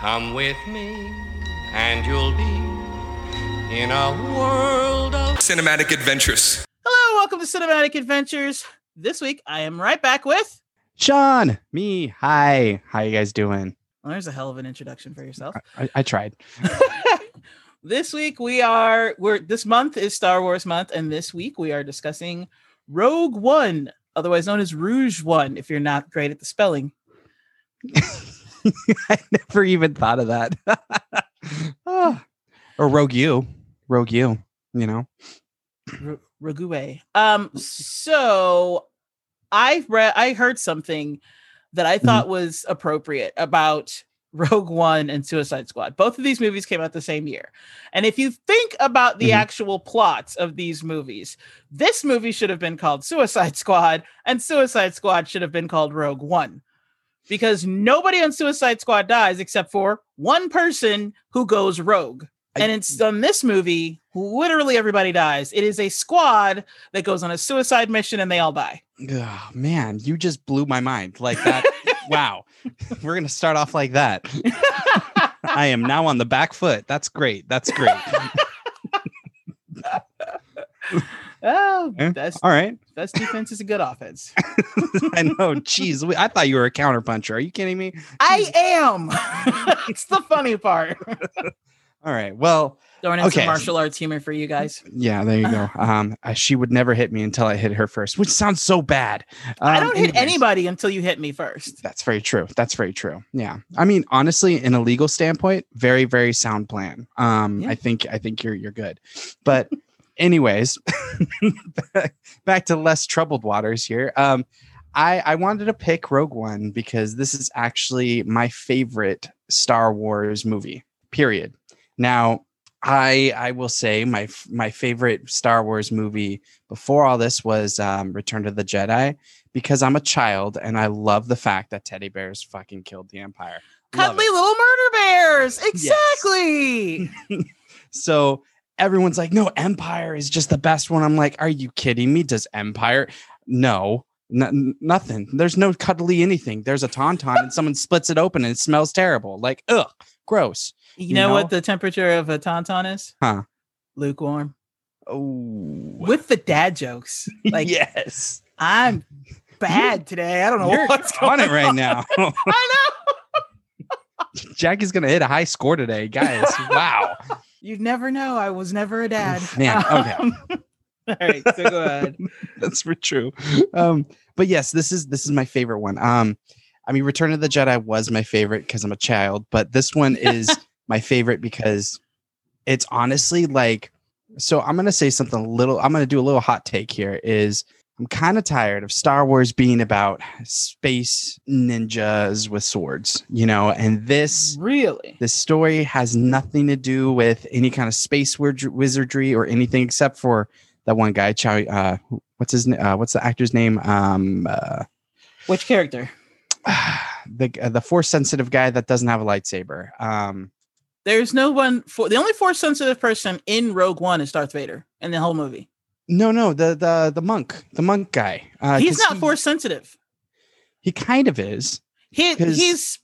Come with me, and you'll be in a world of Cinematic adventures. Hello, welcome to Cinematic Adventures. This week I am right back with. Sean, me, hi. How you guys doing? Well, there's a hell of an introduction for yourself. I, I tried. this week we are we're this month is Star Wars month, and this week we are discussing Rogue One, otherwise known as Rouge One, if you're not great at the spelling. I never even thought of that. Ah. Or Rogue You, Rogue You. You know. R- Rogue. Um, so I read I heard something that I thought was appropriate about Rogue One and Suicide Squad. Both of these movies came out the same year. And if you think about the Mhm. actual plots of these movies, this movie should have been called Suicide Squad, and Suicide Squad should have been called Rogue One. Because nobody on Suicide Squad dies except for one person who goes rogue. I- and it's on this movie, literally everybody dies. It is a squad that goes on a suicide mission and they all die. Oh, man, you just blew my mind like that. wow. We're gonna start off like that. I am now on the back foot. That's great. That's great. Oh, Eh, best, All right. best defense is a good offense. I know. Jeez, I thought you were a counterpuncher. Are you kidding me? I am. it's the funny part. All right. Well, Throwing in Okay. some martial arts humor for you guys. yeah, there you go. Um, she would never hit me until I hit her first, which sounds so bad. I Um, don't hit anybody until you hit me first. That's very true. That's very true. Yeah. I mean, honestly, in a legal standpoint, very, very sound plan. Um, Yeah. I think I think you're you're good. But anyways, back to less troubled waters here. Um, I I wanted to pick Rogue One because this is actually my favorite Star Wars movie. Period. Now, I I will say my my favorite Star Wars movie before all this was um, Return to the Jedi because I'm a child and I love the fact that teddy bears fucking killed the Empire. Cuddly little murder bears. Exactly. So everyone's like, no, Empire is just the best one. I'm like, are you kidding me? Does Empire? No, n- nothing. There's no cuddly anything. There's a tauntaun and someone splits it open and it smells terrible. Like, ugh, gross. you, You know, know? what the temperature of a tauntaun is? Huh. Lukewarm. Oh, With the dad jokes. Like yes. I'm bad today. I don't know You're what's going on it right now. I know. Jackie's gonna hit a high score today, guys. Wow. You never know. I was never a dad. Man, okay. Um, all right, so go ahead. That's for true. Um, but yes, this is this is my favorite one. Um, I mean, Return of the Jedi was my favorite because I'm a child, but this one is my favorite because it's honestly like. So I'm gonna say something a little. I'm gonna do a little hot take here. Is I'm kind of tired of Star Wars being about space ninjas with swords, you know, and this Really? this story has nothing to do with any kind of space wizardry or anything except for that one guy, Chow. Uh, what's his? Uh, what's the actor's name? Um, uh, Which character? the uh, the force sensitive guy that doesn't have a lightsaber. Um, There's no one for the only force sensitive person in Rogue One is Darth Vader in the whole movie. No, no, the the the monk, the monk guy. Uh, he's not he, force sensitive. He kind of is. He he's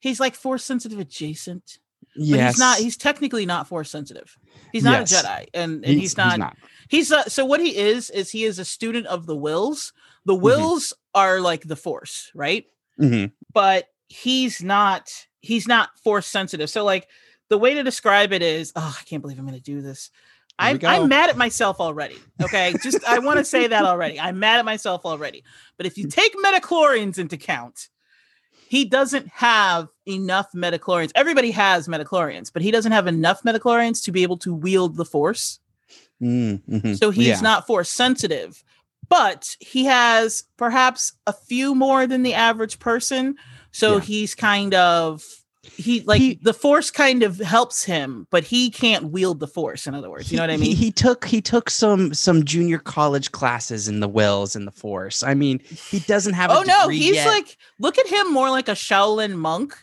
he's like force sensitive adjacent. But Yes, he's not he's technically not force sensitive. He's not Yes. a Jedi. And and he's, not he's uh, so what he is is he is a student of the Whills. The Mm-hmm. Whills are like the force, right? Mhm. but he's not he's not force sensitive so like the way to describe it is oh i can't believe i'm going to do this I'm. I'm mad at myself already okay just i want to say that already i'm mad at myself already but if you take midichlorians into count he doesn't have enough midichlorians everybody has midichlorians but he doesn't have enough midichlorians to be able to wield the force Mm, mhm. so he's Yeah. not force sensitive, but he has perhaps a few more than the average person. So Yeah. he's kind of he like He- the force kind of helps him, but he can't wield the force. In other words, you know what I mean? He, took he took some some junior college classes in the Whills and the force. I mean, he doesn't have. a oh no, he's yet. like look at him more like a Shaolin monk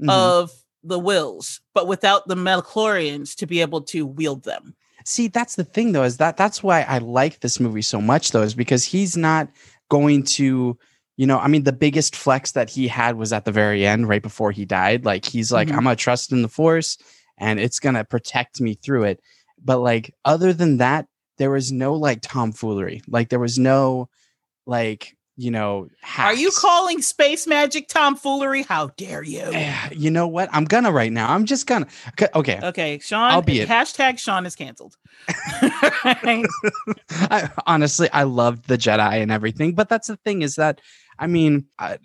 Mhm. of the Whills, but without the midichlorians to be able to wield them. See, that's the thing though, is that that's why I like this movie so much though, is because he's not going to, you know, I mean, the biggest flex that he had was at the very end, right before he died. Like he's like, Mhm. I'm gonna trust in the force and it's gonna protect me through it. But like other than that, there was no like tomfoolery. Like there was no like, you know, Are you calling space magic tomfoolery? How dare you? Eh, you know what? I'm gonna right now. I'm just gonna okay. okay. Okay, Sean. Albeit- Hashtag Sean is canceled. I, honestly, I loved the Jedi and everything, but that's the thing is that I mean, I,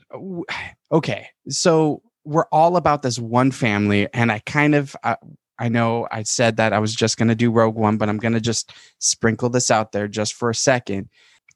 okay, so we're all about this one family, and I kind of I, I know I said that I was just gonna do Rogue One, but I'm gonna just sprinkle this out there just for a second.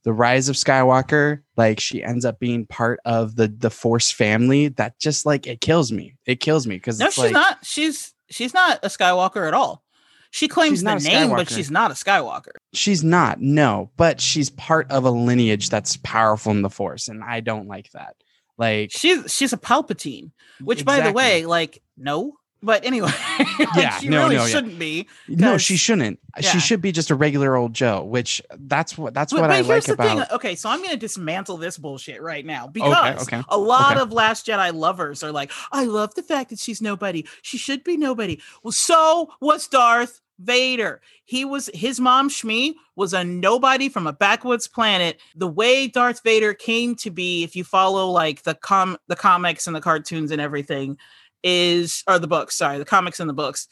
The Rise of Skywalker, like she ends up being part of the the Force family. That just like it kills me. It kills me because no, it's she's like not. She's she's not a Skywalker at all. She claims the name, but she's not a Skywalker. She's not, no, but she's part of a lineage that's powerful in the Force, and I don't like that. Like, She's she's a Palpatine, which, by the way, like no. But anyway, Yeah, she no, really no, shouldn't be. No, she shouldn't. yeah. She should be just a regular old Joe. Which that's what that's But, what but I like the about. thing. Okay, so I'm going to dismantle this bullshit right now because okay, a lot okay. of Last Jedi lovers are like, I love the fact that she's nobody. She should be nobody. Well, so was Darth Vader. He was his mom Shmi was a nobody from a backwoods planet. The way Darth Vader came to be, if you follow like the com the comics and the cartoons and everything, is or the books, sorry, the comics and the books.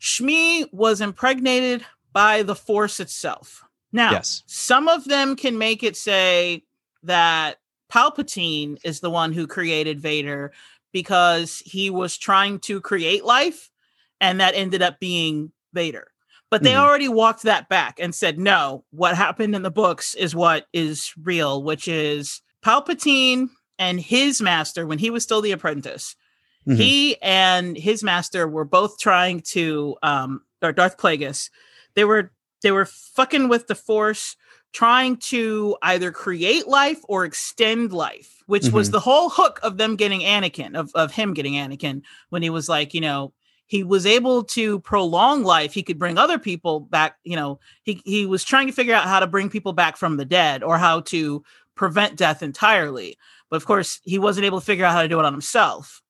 Shmi was impregnated by the Force itself. Now, Yes. some of them can make it say that Palpatine is the one who created Vader because he was trying to create life and that ended up being Vader. But they Mhm. already walked that back and said, no, what happened in the books is what is real, which is Palpatine and his master, when he was still the apprentice, Mhm. he and his master were both trying to um or Darth Plagueis, they were they were fucking with the force trying to either create life or extend life which was Mhm. the whole hook of them getting anakin of, of him getting anakin when he was like you know he was able to prolong life he could bring other people back you know he, he was trying to figure out how to bring people back from the dead or how to prevent death entirely but of course he wasn't able to figure out how to do it on himself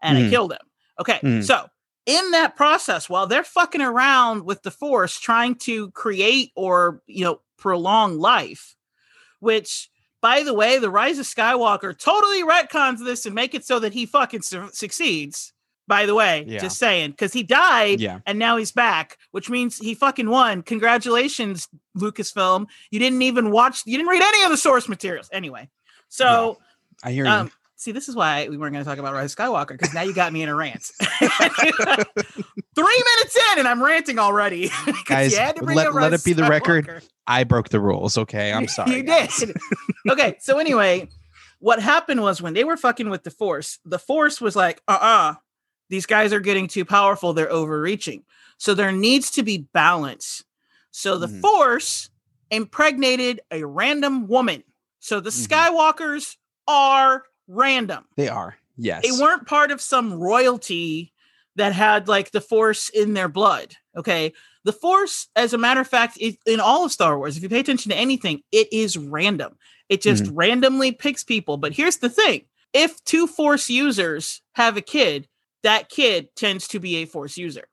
and it Mhm. killed him okay Mhm. so in that process while they're fucking around with the force trying to create or you know prolong life which by the way the rise of skywalker totally retcons this and make it so that he fucking su- succeeds by the way Yeah. just saying because he died Yeah. and now he's back which means he fucking won congratulations lucasfilm you didn't even watch you didn't read any of the source materials anyway so I hear you. um, see, this is why we weren't going to talk about Rise of Skywalker because now you got me in a rant. Three minutes in, and I'm ranting already. Guys, you had to bring let- up let it be the record. I broke the rules. Okay, I'm sorry. you guys. did. okay, so anyway, what happened was when they were fucking with the Force, the Force was like, uh uh these guys are getting too powerful. They're overreaching. So there needs to be balance. So the Mhm. Force impregnated a random woman. So the Mhm. Skywalkers are random. They are. Yes. They weren't part of some royalty that had like the Force in their blood. Okay. The Force, as a matter of fact, it, in all of Star Wars, if you pay attention to anything, it is random. It just randomly picks people. But here's the thing if two Force users have a kid, that kid tends to be a Force user.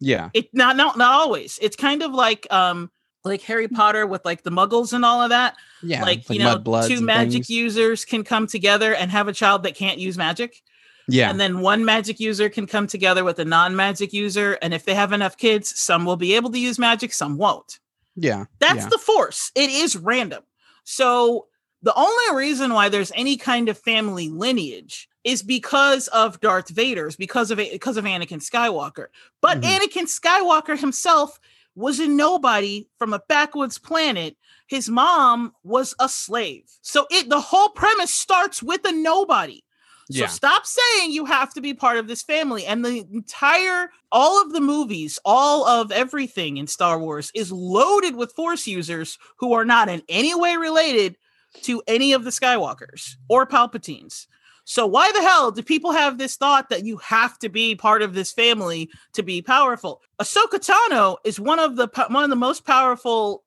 Yeah. It not not not always. It's kind of like um like Harry Potter with like the muggles and all of that Yeah. like, you know two magic things. users can come together and have a child that can't use magic Yeah. and then one magic user can come together with a non-magic user and if they have enough kids some will be able to use magic some won't yeah. that's Yeah. the force it is random so the only reason why there's any kind of family lineage is because of Darth Vader's because of because of Anakin Skywalker but Mhm. Anakin Skywalker himself was a nobody from a backwoods planet his mom was a slave so it the whole premise starts with a nobody so Yeah. stop saying you have to be part of this family. And the entire, all of the movies, all of everything in Star Wars is loaded with Force users who are not in any way related to any of the Skywalkers or Palpatines. So why the hell do people have this thought that you have to be part of this family to be powerful? Ahsoka Tano is one of the one of the most powerful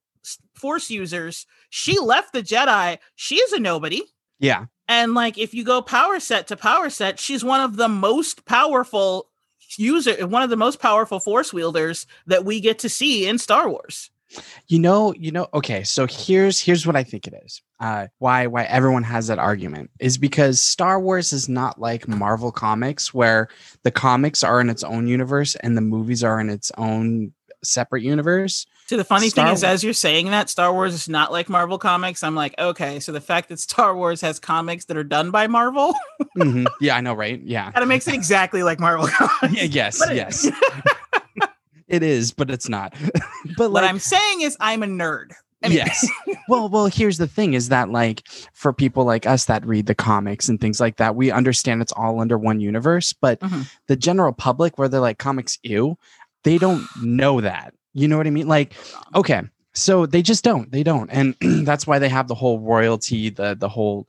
Force users. She left the Jedi. She is a nobody. Yeah. And like if you go power set to power set, she's one of the most powerful user, one of the most powerful force wielders that we get to see in Star Wars. You know, you know, okay, so here's here's what I think it is. Uh why why everyone has that argument is because Star Wars is not like Marvel comics where the comics are in its own universe and the movies are in its own separate universe. So the funny Star thing is, Wars- as you're saying that Star Wars is not like Marvel comics, I'm like, okay, so the fact that Star Wars has comics that are done by Marvel Mhm. Yeah, I know, right? Yeah. kind of makes it exactly like Marvel comics. Yeah, yes, yes. it is, but it's not. but what I'm saying is, I'm a nerd. Yes. well, well, here's the thing is that like for people like us that read the comics and things like that, we understand it's all under one universe, but Mhm. the general public where they're like comics ew, they don't know that. You know what I mean? Like, okay, so they just don't. They don't. And that's why they have the whole royalty, the the whole,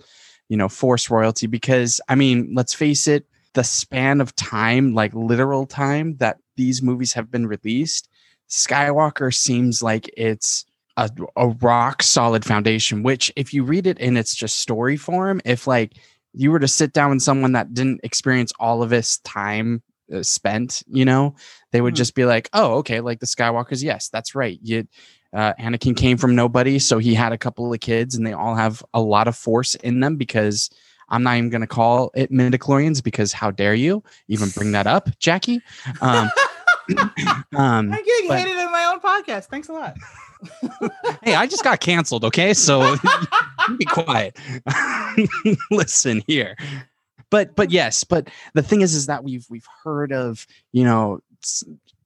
you know, force royalty because I mean, let's face it, the span of time, like literal time that these movies have been released, Skywalker seems like it's a, a rock solid foundation which if you read it in its just story form if like you were to sit down with someone that didn't experience all of this time uh, spent you know they would Mhm. just be like oh okay like the skywalkers yes that's right you uh, anakin came from nobody so he had a couple of kids and they all have a lot of force in them because i'm not even going to call it midichlorians because how dare you even bring that up jackie um, um, I'm getting but- hated in my own podcast. Thanks a lot. hey, I just got canceled, okay? So be quiet. Listen here. But but yes, but the thing is is that we've we've heard of, you know,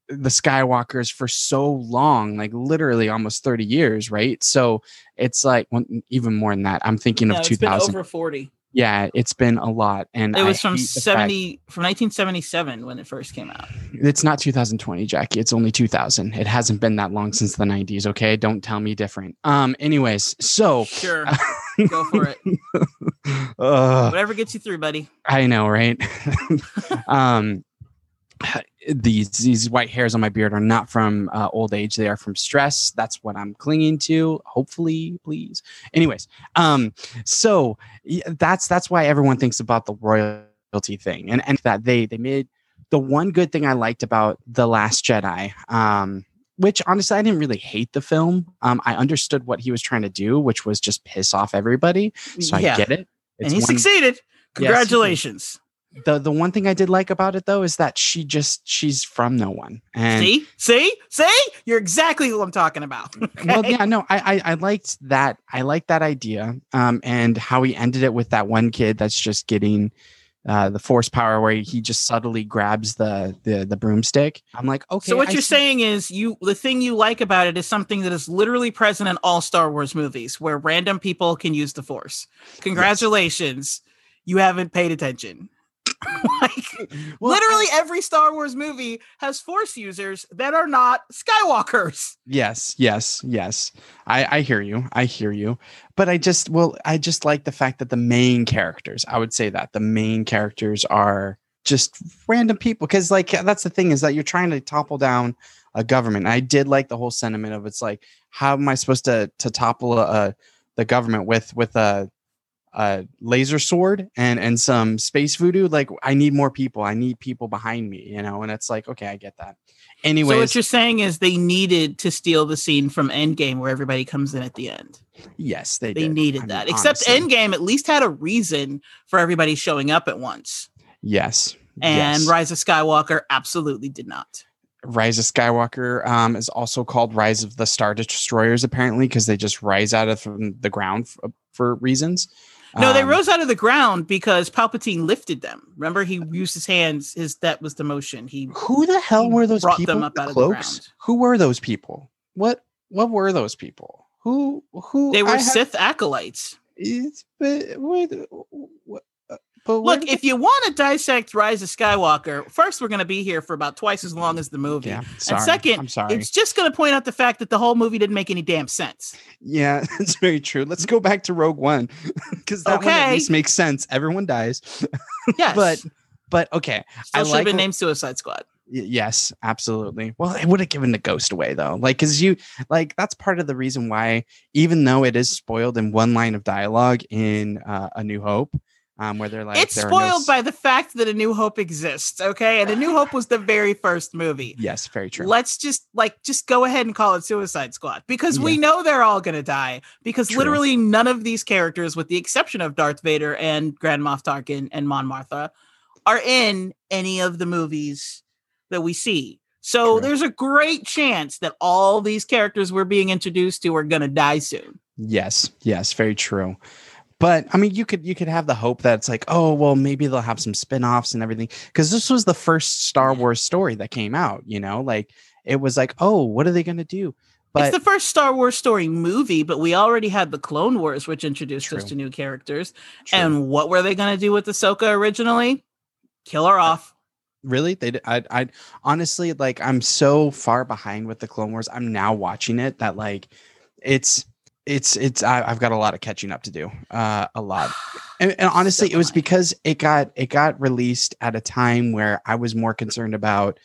the Skywalkers for so long, like literally almost 30 years, right? So it's like well, even more than that. I'm thinking No, of it's 2000. over 40. Yeah, it's been a lot and It was I from the fact- 70 from 1977 when it first came out. it's not 2020 jackie it's only 2000 it hasn't been that long since the 90s okay don't tell me different um anyways so Sure. Go for it. uh, Whatever gets you through, buddy. i know right um these these white hairs on my beard are not from uh, old age. They are from stress. That's what i'm clinging to hopefully please. Anyways um so that's that's why everyone thinks about the royalty thing and and that they they made the one good thing i liked about the last jedi um which honestly i didn't really hate the film. Um i understood what he was trying to do which was just piss off everybody. So yeah. i get it. And he one- succeeded. Congratulations. The the one thing I did like about it though is that she just she's from no one. And see? See? See? You're exactly who I'm talking about. well, yeah, no, I, I I liked that. I liked that idea. Um, and how he ended it with that one kid that's just getting uh the force power where he just subtly grabs the the the broomstick. I'm like, okay. So what I you're see- saying is you the thing you like about it is something that is literally present in all Star Wars movies where random people can use the force. Congratulations. You haven't paid attention. like Well, literally every Star Wars movie has force users that are not Skywalkers. Yes, yes, yes. I, I hear you. I hear you. But I just well, I just like the fact that the main characters, I would say that the main characters are just random people. Cause like that's the thing is that you're trying to topple down a government. I did like the whole sentiment of it's like, how am I supposed to to topple a, the government with with a a laser sword and and some space voodoo? Like I need more people. I need people behind me, you know, and it's like, okay, I get that. anyway so what you're saying is they needed to steal the scene from Endgame where everybody comes in at the end. yes, they They did. needed I mean, that. Except honestly. Endgame at least had a reason for everybody showing up at once. Yes. And yes. Rise of Skywalker absolutely did not. Rise of Skywalker um, is also called Rise of the Star Destroyers, apparently, because they just rise out of the ground for, for reasons. No, they Um, rose out of the ground because Palpatine lifted them. Remember, he used his hands. His that was the motion. He Who the hell were those brought people? them up the out of the cloaks? ground. Who were those people? What What were those people? Who Who they were I have- Sith acolytes. is- but what- where Look, if you want to dissect Rise of Skywalker, first we're going to be here for about twice as long as the movie. yeah, sorry, second, I'm sorry. It's just going to point out the fact that the whole movie didn't make any damn sense. Yeah, that's very true. Let's go back to Rogue One because that one at least makes sense. Everyone dies, Yes, but but okay. still I should like have been named Suicide Squad. Y- yes, absolutely. Well, it would have given the ghost away though. Like, cause you like that's part of the reason why, even though it is spoiled in one line of dialogue in uh, A New Hope, um, where they're like, it's are no spoiled by the fact that A New Hope exists. Okay, and A New Hope was the very first movie. Yes, very true. Let's just like just go ahead and call it Suicide Squad because we know they're all gonna die because True. literally none of these characters, with the exception of Darth Vader and Grand Moff Tarkin and Mon Mothma, are in any of the movies that we see. So True. there's a great chance that all these characters we're being introduced to are gonna die soon. Yes, yes, very true. But I mean, you could you could have the hope that it's like, oh well, maybe they'll have some spin-offs and everything. Because this was the first Star Wars story that came out, you know, like it was like, oh, what are they gonna do? But it's the first Star Wars story movie, but we already had the Clone Wars, which introduced us to new characters. True. And what were they going to do with Ahsoka originally? Kill her off. really, they, I I honestly like, I'm so far behind with the Clone Wars. I'm now watching it that like, it's, it's, it's. I, I've got a lot of catching up to do. Uh, a lot. And, and honestly, So it was because it got it got released at a time where I was more concerned about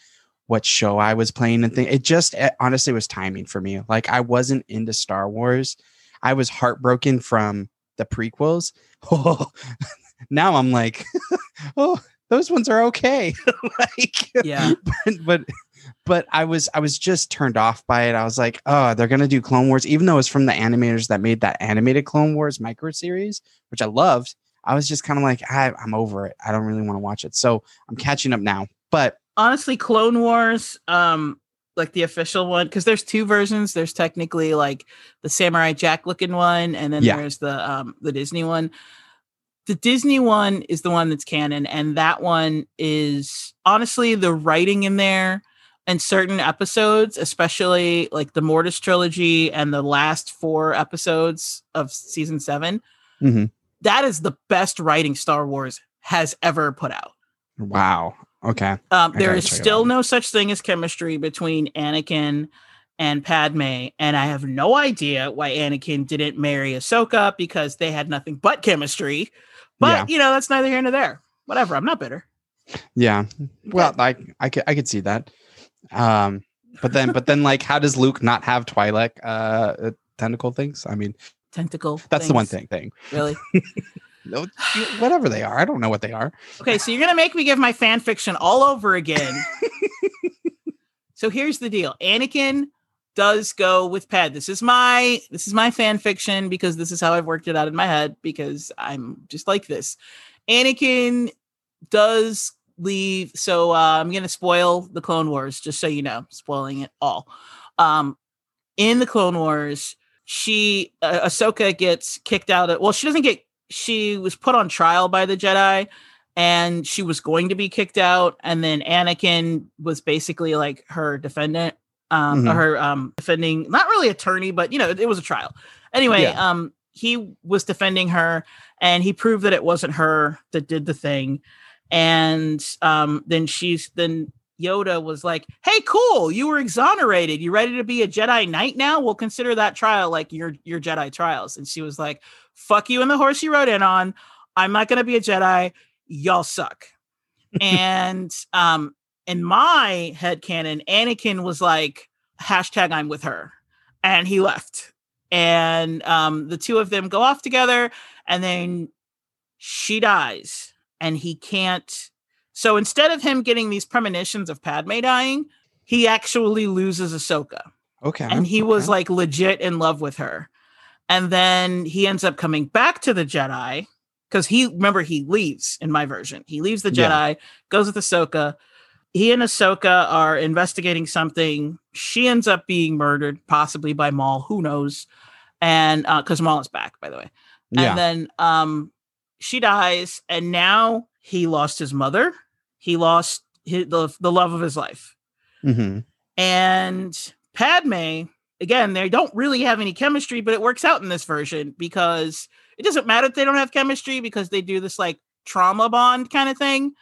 what show I was playing and thing. It just it honestly was timing for me. Like I wasn't into Star Wars. I was heartbroken from the prequels. Oh, now I'm like, oh, those ones are okay. like, Yeah. but, but but I was I was just turned off by it. I was like, oh, they're gonna do Clone Wars, even though it's from the animators that made that animated Clone Wars micro series, which I loved. I was just kind of like, I, I'm over it. I don't really want to watch it. So I'm catching up now. But Honestly, Clone Wars, um, like the official one, because there's two versions. There's technically like the Samurai Jack looking one, and then Yeah. there's the um the Disney one. The Disney one is the one that's canon, and that one is honestly the writing in there and certain episodes, especially like the Mortis trilogy and the last four episodes of season 7 Mhm. that is the best writing Star Wars has ever put out. wow, okay, Um, there is still no such thing as chemistry between Anakin and Padme, and I have no idea why Anakin didn't marry Ahsoka because they had nothing but chemistry. But Yeah. you know, that's neither here nor there. Whatever. I'm not bitter. yeah. Well, I I could I could see that. Um, but then but then like, how does Luke not have Twi'lek uh uh, tentacle things? I mean, Tentacle. that's the one thing thing. Really? No, whatever they are, I don't know what they are. Okay, so you're gonna make me give my fan fiction all over again. so here's the deal: Anakin does go with Pad. This is my this is my fan fiction because this is how I've worked it out in my head because I'm just like this. Anakin does leave. So uh, I'm gonna spoil the Clone Wars, just so you know, spoiling it all. Um, in the Clone Wars, she uh, Ahsoka gets kicked out. Of, well, she doesn't get. She was put on trial by the Jedi, and she was going to be kicked out. And then Anakin was basically like her defendant, um, Mhm. her um defending, not really attorney, but you know, it was a trial. Anyway, Yeah. um, he was defending her, and he proved that it wasn't her that did the thing. And um, then she's then Yoda was like, "Hey, cool! You were exonerated. You ready to be a Jedi Knight now? We'll consider that trial like your your Jedi trials." And she was like, "Fuck you and the horse you rode in on. I'm not going to be a Jedi. Y'all suck." and um, in my head canon, Anakin was like, "Hashtag I'm with her," and he left. And um, the two of them go off together, and then she dies, and he can't so instead of him getting these premonitions of Padme dying, he actually loses Ahsoka. Okay, And he was okay. like legit in love with her. And then he ends up coming back to the Jedi because he, remember, he leaves in my version. He leaves the Jedi, Yeah. goes with Ahsoka. He and Ahsoka are investigating something. She ends up being murdered, possibly by Maul. Who knows? And because Maul is back, by the way yeah, and then um she dies and now he lost his mother. He lost his, the, the love of his life. Mhm. and padme again they don't really have any chemistry but it works out in this version because it doesn't matter if they don't have chemistry because they do this like trauma bond kind of thing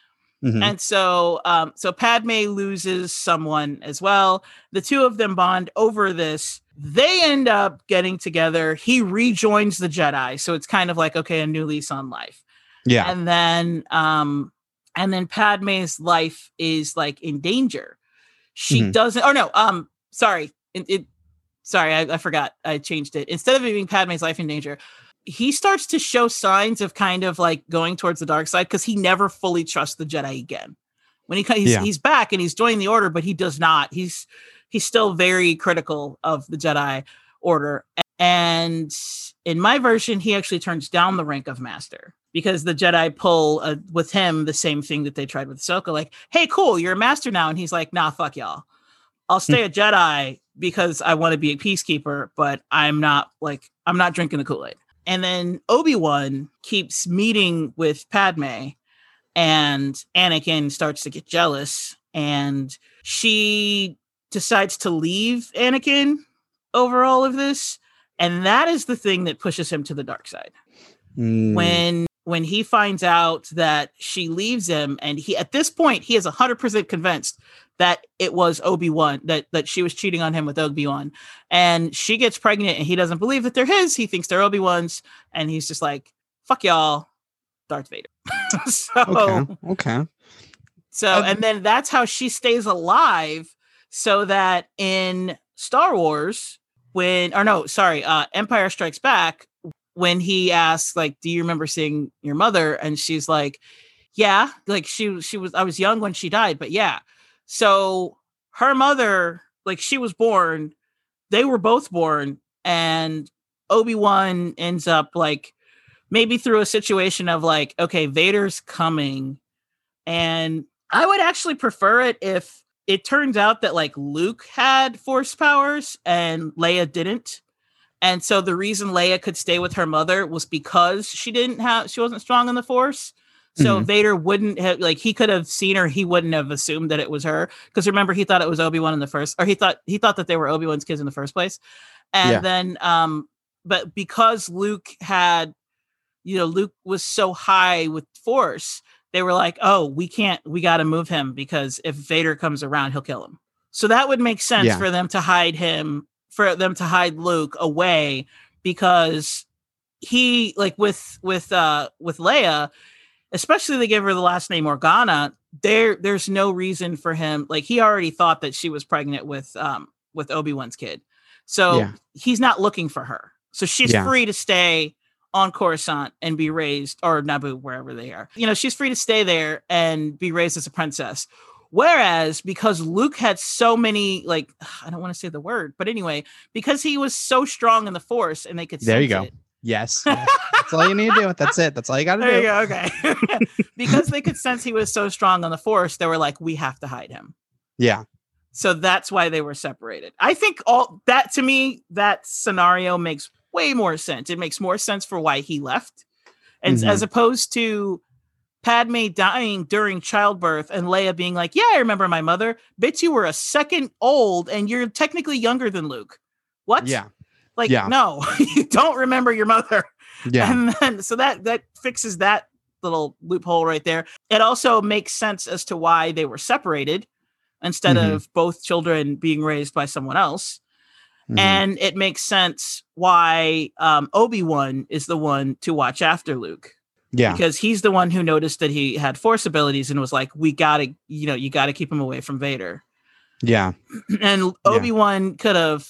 Mhm. and so um so padme loses someone as well the two of them bond over this they end up getting together he rejoins the jedi so it's kind of like okay a new lease on life yeah, and then um and then padme's life is like in danger she Mhm. doesn't. Oh no, um, sorry, it, it sorry, I, I forgot. I changed it. Instead of it being Padme's life in danger, he starts to show signs of kind of like going towards the dark side because he never fully trusts the Jedi again. When he he's, Yeah. he's back and he's joining the Order, but he does not. He's he's still very critical of the Jedi Order. And in my version, he actually turns down the rank of Master because the Jedi pull uh, with him the same thing that they tried with Ahsoka. Like, hey, cool, you're a Master now, and he's like, nah, fuck y'all. I'll stay a Jedi because I want to be a peacekeeper, but I'm not like I'm not drinking the Kool Aid. And then Obi Wan keeps meeting with Padme, and Anakin starts to get jealous, and she decides to leave Anakin over all of this, and that is the thing that pushes him to the dark side. Mm, when when he finds out that she leaves him and he at this point he is 100% convinced that it was Obi-Wan that that she was cheating on him with Obi-Wan and she gets pregnant and he doesn't believe that they're his he thinks they're Obi-Wan's and he's just like fuck y'all Darth Vader so okay. Okay. so, Um, and then that's how she stays alive so that in Star Wars, when, or no, sorry, uh, Empire Strikes Back, when he asks, like, do you remember seeing your mother? And she's like, yeah, like she, she was, I was young when she died, but yeah. So her mother, like, she was born, they were both born, and Obi-Wan ends up like, maybe through a situation of like, okay, Vader's coming. And I would actually prefer it if it turns out that like Luke had force powers and Leia didn't. And so the reason Leia could stay with her mother was because she didn't have she wasn't strong in the force. So Mhm. Vader wouldn't have like he could have seen her, he wouldn't have assumed that it was her. Because remember, he thought it was Obi-Wan in the first, or he thought he thought that they were Obi-Wan's kids in the first place. And Yeah. then um, but because Luke had, you know, Luke was so high with force, they were like, oh, we can't, we got to move him because if Vader comes around, he'll kill him. So that would make sense Yeah. for them to hide him, for them to hide Luke away because he, like with with uh with Leia, especially they give her the last name Organa. There, there's no reason for him. Like he already thought that she was pregnant with um with Obi Wan's kid, so Yeah. he's not looking for her. So she's Yeah. free to stay on Coruscant and be raised, or Naboo, wherever they are. You know, she's free to stay there and be raised as a princess. Whereas, because Luke had so many, like, I don't want to say the word, but anyway, because he was so strong in the Force and they could There you go. it, Yes. yes. That's all you need to do. That's it. That's all you got to do. there you go. Okay. because they could sense he was so strong on the Force, they were like, we have to hide him. Yeah. So that's why they were separated. I think all that to me, that scenario makes way more sense. It makes more sense for why he left. And Mhm. as opposed to Padme dying during childbirth and Leia being like, Yeah, I remember my mother. Bitch, you were a second old and you're technically younger than Luke. What? Yeah. Like, Yeah. no, you don't remember your mother. Yeah. And then so that that fixes that little loophole right there. It also makes sense as to why they were separated instead Mhm. of both children being raised by someone else. Mhm. And it makes sense why um, Obi Wan is the one to watch after Luke yeah. because he's the one who noticed that he had force abilities and was like, "We gotta, you know, you gotta keep him away from Vader." Yeah. and Obi Wan could have,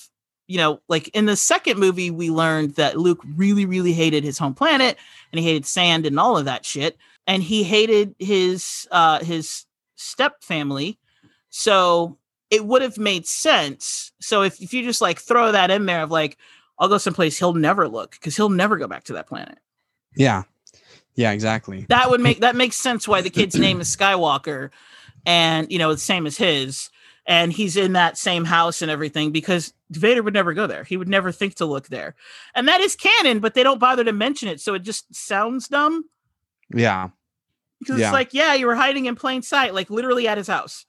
you know, like in the second movie, we learned that Luke really, really hated his home planet and he hated sand and all of that shit, and he hated his uh his step family. So it would have made sense. So if, if you just like throw that in there of like, I'll go someplace he'll never look because he'll never go back to that planet. Yeah. Yeah. Exactly. That would make that makes sense why the kid's name is Skywalker, and you know the same as his, and he's in that same house and everything because Vader would never go there. He would never think to look there, and that is canon, but they don't bother to mention it, so it just sounds dumb Yeah. because Yeah. it's like, yeah, you were hiding in plain sight, like literally at his house.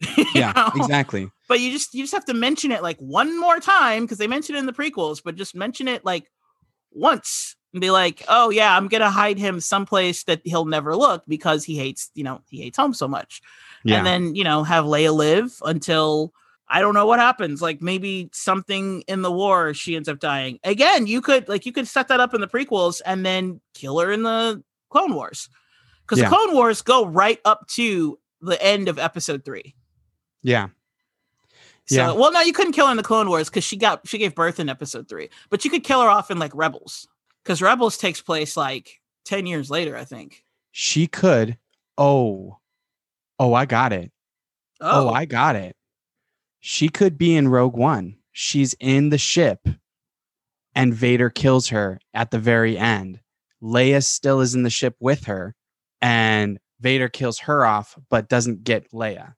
Yeah. know? Exactly. But you just you just have to mention it like one more time because they mention it in the prequels, but just mention it like once and be like, oh yeah, I'm gonna hide him someplace that he'll never look because he hates, you know, he hates home so much. Yeah. And then, you know, have Leia live until I don't know what happens. Like maybe something in the war she ends up dying. Again, you could like you could set that up in the prequels and then kill her in the Clone Wars. Because Yeah. the Clone Wars go right up to the end of episode three. yeah. So, Yeah. well, no, you couldn't kill her in the Clone Wars because she got she gave birth in Episode three, but you could kill her off in like Rebels because Rebels takes place like ten years later, I think. She could. Oh, oh, I got it. Oh, oh, I got it. She could be in Rogue One. She's in the ship, and Vader kills her at the very end. Leia still is in the ship with her, and Vader kills her off, but doesn't get Leia.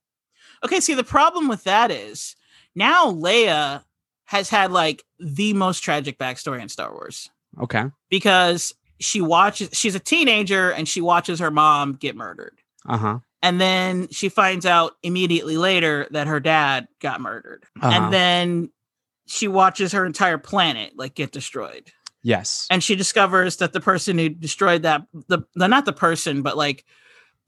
Okay, see the problem with that is now Leia has had like the most tragic backstory in Star Wars Okay. because she watches she's a teenager and she watches her mom get murdered. Uh huh. And then she finds out immediately later that her dad got murdered. Uh-huh. And then she watches her entire planet like get destroyed. Yes. And she discovers that the person who destroyed that the, the not the person, but like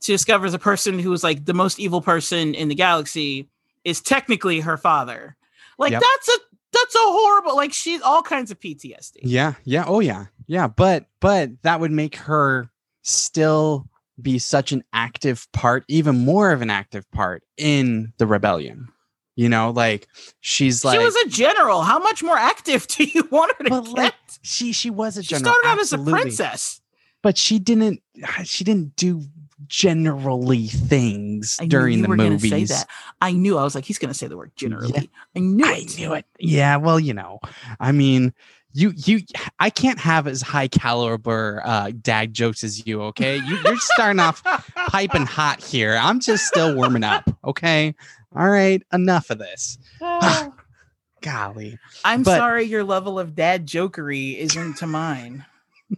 she discovers a person who was like the most evil person in the galaxy is technically her father. Like Yep. that's a that's a horrible like she's all kinds of PTSD. Yeah. Yeah. Oh yeah. Yeah. But but that would make her still be such an active part, even more of an active part in the rebellion. You know, like she's like she was a general. How much more active do you want her to get? like, she she was a she general. She started out as a princess. but she didn't she didn't do generally things I knew during you the movies. say that. I knew. I was like, he's gonna say the word generally. I knew I it. knew it. Yeah, well, you know, I mean, you you I can't have as high caliber uh dad jokes as you, okay? You, you're starting off piping hot here. I'm just still warming up, okay? All right, enough of this. Ah, Golly. I'm But- sorry, your level of dad jokery isn't to mine.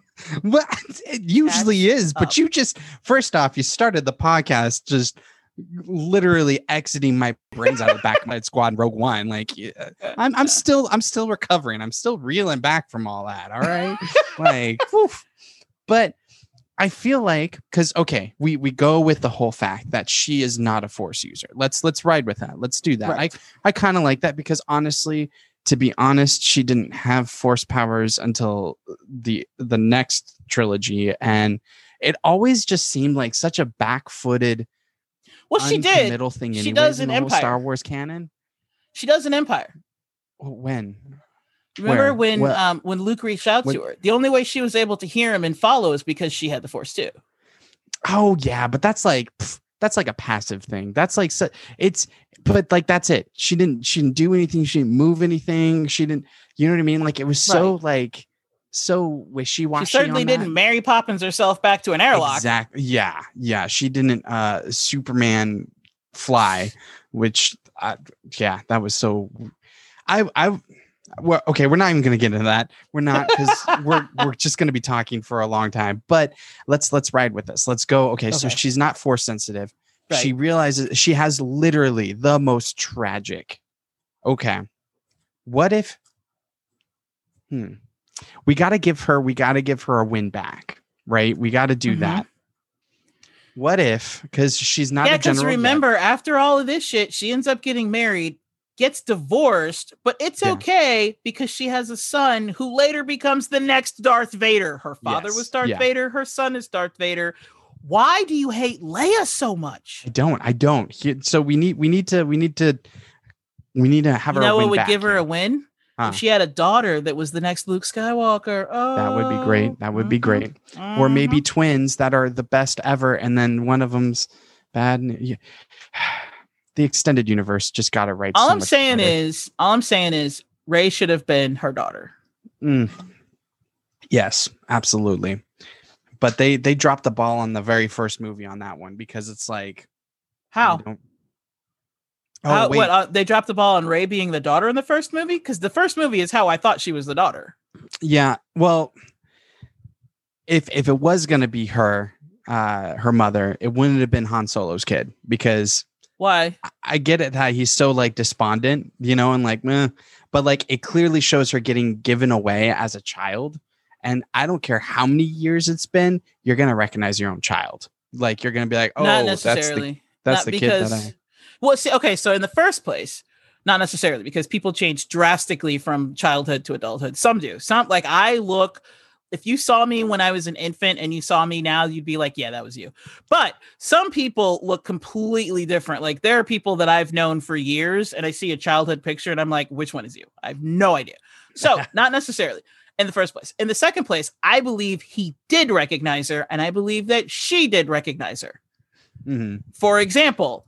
Well, it usually is, but you just first off, you started the podcast just literally exiting my brains out of the back of my squad in Rogue One. Like yeah, I'm I'm still I'm still recovering. I'm still reeling back from all that. All right. like woof. but I feel like because okay, we we go with the whole fact that she is not a force user. Let's let's ride with that. Let's do that. Right. I I kind of like that because honestly, to be honest, she didn't have force powers until the the next trilogy, and it always just seemed like such a back-footed, Well, she did. middle thing. She does the Empire. Star Wars canon. She does an Empire. When? Remember Where? when What? um when Luke reached out When- to her? The only way she was able to hear him and follow is because she had the Force too. Oh yeah, but that's like pff, that's like a passive thing. That's like so, it's but like that's it. She didn't she didn't do anything. She didn't move anything. She didn't. You know what I mean? Like it was so like so wishy washy. She certainly didn't Mary Poppins herself back to an airlock. Exactly. Yeah, yeah. She didn't. Uh, Superman fly, which uh, yeah, that was so. I I. Well, okay, we're not even going to get into that. We're not because we're we're just going to be talking for a long time. But let's let's ride with this. Let's go. Okay, so she's not force sensitive. She realizes she has literally the most tragic. Okay, what if? Hmm. We got to give her. We got to give her a win back, right? We got to do Mhm. that. What if? Because she's not yeah, because general. yet. remember, after all of this shit, she ends up getting married, gets divorced, but it's Yeah. okay because she has a son who later becomes the next Darth Vader. Her father Yes, was Darth yeah. Vader, her son is Darth Vader. Why do you hate Leia so much? I don't. I don't. So we need. We need to. We need to. We need to have You her. know win what would give her a win? Huh. If she had a daughter that was the next Luke Skywalker. Oh, That would be great. That would be mhm, great. Or mhm. maybe twins that are the best ever, and then one of them's bad. The extended universe just got it right. All so I'm saying better. is, all I'm saying is, Rey should have been her daughter. Mm. Yes, absolutely. But they they dropped the ball on the very first movie on that one because it's like How? Oh How, wait, what uh, they dropped the ball on Rey being the daughter in the first movie? Because the first movie is how I thought she was the daughter. yeah. Well, if if it was gonna be her, uh, her mother, it wouldn't have been Han Solo's kid because Why? I- get it that he's so like despondent, you know, and like, meh, but like it clearly shows her getting given away as a child. And I don't care how many years it's been, you're gonna recognize your own child. Like you're gonna be like, oh, Not that's the necessarily. that's Not the because. kid that I. Well, see, okay, so in the first place, not necessarily because people change drastically from childhood to adulthood. Some do. Some like I look. If you saw me when I was an infant and you saw me now, you'd be like, yeah, that was you. But some people look completely different. Like there are people that I've known for years and I see a childhood picture and I'm like, which one is you? I have no idea. So, not necessarily in the first place. In the second place, I believe he did recognize her and I believe that she did recognize her. Mhm. For example,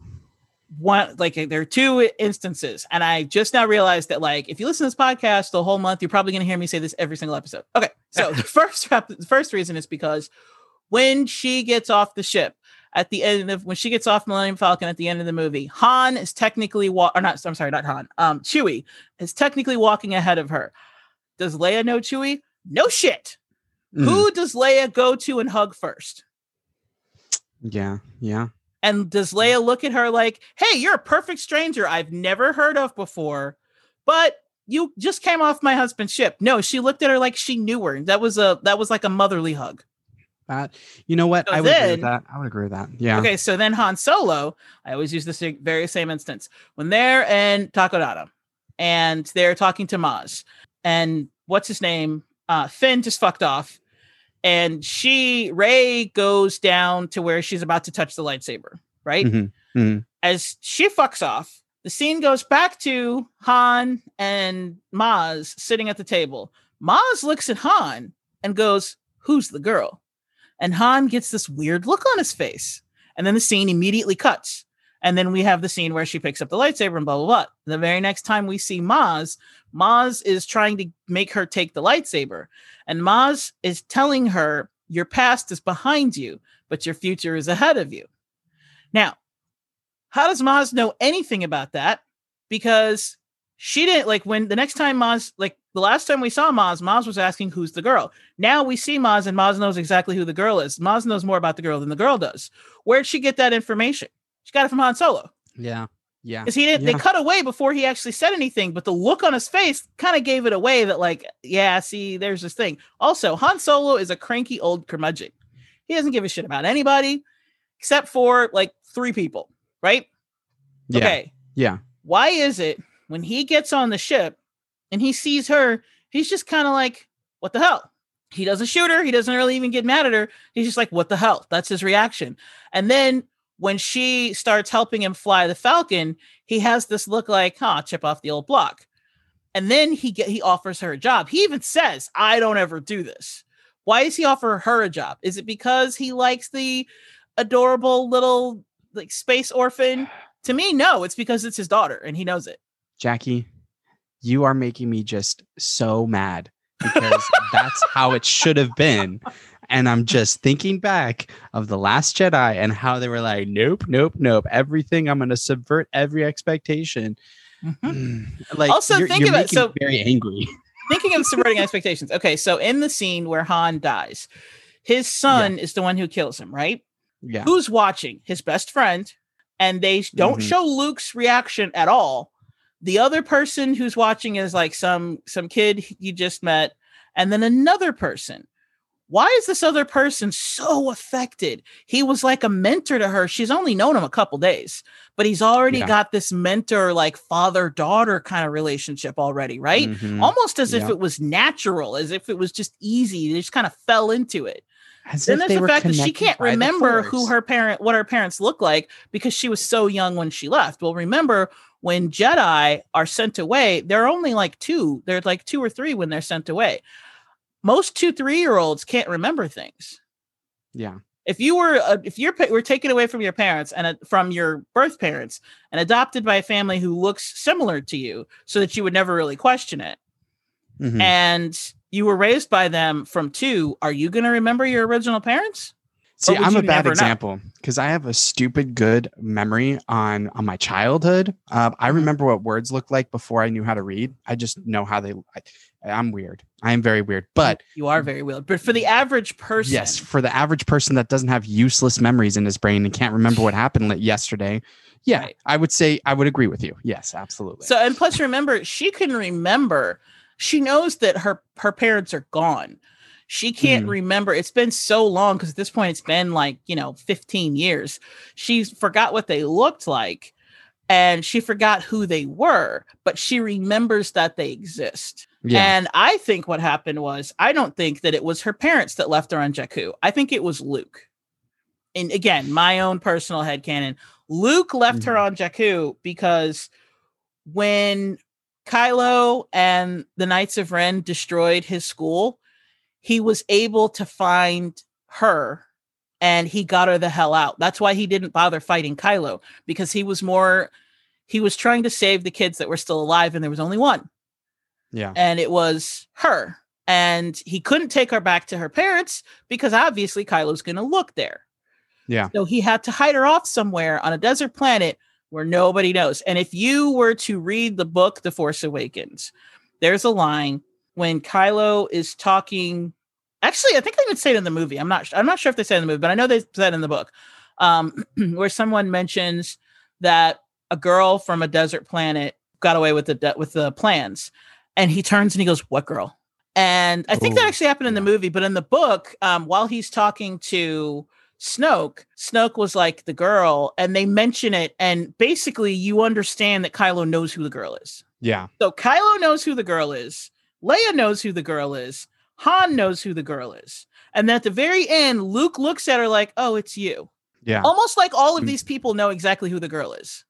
one like there are two instances, and I just now realized that like if you listen to this podcast the whole month, you're probably going to hear me say this every single episode. Okay, so the first the first reason is because when she gets off the ship at the end of when she gets off Millennium Falcon at the end of the movie, Han is technically wa- or not. I'm sorry, not Han. Um, Chewie is technically walking ahead of her. Does Leia know Chewie? No shit. Mm. Who does Leia go to and hug first? Yeah, yeah. And does Leia look at her like, hey, you're a perfect stranger I've never heard of before, but you just came off my husband's ship. No, she looked at her like she knew her. That was a that was like a motherly hug. That you know what? So I would agree with that. I would agree with that. Yeah. Okay, so then Han Solo, I always use this very same instance when they're in Takodana and they're talking to Maz, and what's his name? Uh, Finn just fucked off, and she Rey goes down to where she's about to touch the lightsaber, right? Mhm, mhm. As she fucks off, the scene goes back to Han and Maz sitting at the table. Maz looks at Han and goes, "Who's the girl?" And Han gets this weird look on his face. And then the scene immediately cuts. And then we have the scene where she picks up the lightsaber and blah, blah, blah. The very next time we see Maz, Maz is trying to make her take the lightsaber. And Maz is telling her, Your past is behind you, but your future is ahead of you. Now, how does Maz know anything about that? Because she didn't like when the next time Maz, like the last time we saw Maz, Maz was asking who's the girl. Now we see Maz and Maz knows exactly who the girl is. Maz knows more about the girl than the girl does. Where'd she get that information? She got it from Han Solo. Yeah. Yeah. Because he didn't Yeah. they cut away before he actually said anything, but the look on his face kind of gave it away that, like, yeah, see, there's this thing. Also, Han Solo is a cranky old curmudgeon. He doesn't give a shit about anybody except for like three people, right? Yeah. Okay. Yeah. Why is it when he gets on the ship and he sees her, he's just kind of like, what the hell? He doesn't shoot her. He doesn't really even get mad at her. He's just like, what the hell? That's his reaction. And then when she starts helping him fly the Falcon, he has this look like, huh, chip off the old block. And then he get he offers her a job. He even says, I don't ever do this. Why does he offer her a job? Is it because he likes the adorable little like space orphan? To me, no, it's because it's his daughter and he knows it. Jackie, you are making me just so mad because that's how it should have been. And I'm just thinking back of The Last Jedi and how they were like, nope, nope, nope. Everything, I'm going to subvert every expectation. Mm, Like, Also, you're, think you're about- so- very angry. Thinking of subverting expectations. Okay, so in the scene where Han dies, his son is the one who kills him, right? Yeah. Who's watching? His best friend. And they don't Mhm. show Luke's reaction at all. The other person who's watching is like some some kid you just met, and then another person. Why is this other person so affected? He was like a mentor to her. She's only known him a couple days, but he's already Yeah. got this mentor, like father daughter kind of relationship already, right? Mhm. almost as if it was natural, as if it was just easy. They just kind of fell into it. As Then there's the fact that she can't remember who her parent, what her parents look like because she was so young when she left. Well, remember when Jedi are sent away, they're only like two. They're like two or three when they're sent away. Most two, three year olds can't remember things. Yeah. If you were, uh, if you're were taken away from your parents and uh, from your birth parents and adopted by a family who looks similar to you, so that you would never really question it, Mhm. and you were raised by them from two, are you going to remember your original parents? See, I'm a bad example because I have a stupid good memory on on my childhood. Uh, I Mhm. remember what words looked like before I knew how to read. I just know how they. I, I'm weird. I am very weird. But you are very weird. But for the average person, yes, for the average person that doesn't have useless memories in his brain and can't remember what happened like yesterday, yeah, Right. I would say I would agree with you. Yes, absolutely. So and plus remember, she can remember. She knows that her her parents are gone. She can't Mhm. remember. It's been so long because at this point it's been like, you know, 15 years. She forgot what they looked like and she forgot who they were, but she remembers that they exist. Yeah. And I think what happened was I don't think that it was her parents that left her on Jakku. I think it was Luke. And again, my own personal head headcanon. Luke left her mm-hmm. on Jakku because when Kylo and the Knights of Ren destroyed his school, he was able to find her and he got her the hell out. That's why he didn't bother fighting Kylo because he was more he was trying to save the kids that were still alive and there was only one yeah. and it was her. And he couldn't take her back to her parents because obviously Kylo's going to look there. Yeah. So he had to hide her off somewhere on a desert planet where nobody knows. And if you were to read the book The Force Awakens, there's a line when Kylo is talking. Actually, I think they would say it in the movie. I'm not. I'm not sure if they said it in the movie, but I know they said it in the book, um, where someone mentions that a girl from a desert planet got away with the de- with the plans, and he turns and he goes, "What girl?" And I think that actually happened in the movie, but in the book, um, while he's talking to Snoke, Snoke was like the girl, and they mention it, and basically you understand that Kylo knows who the girl is. Yeah. So Kylo knows who the girl is, Leia knows who the girl is, Han knows who the girl is, and then at the very end, Luke looks at her like, "Oh, it's you," Yeah. almost like all of Mm. these people know exactly who the girl is.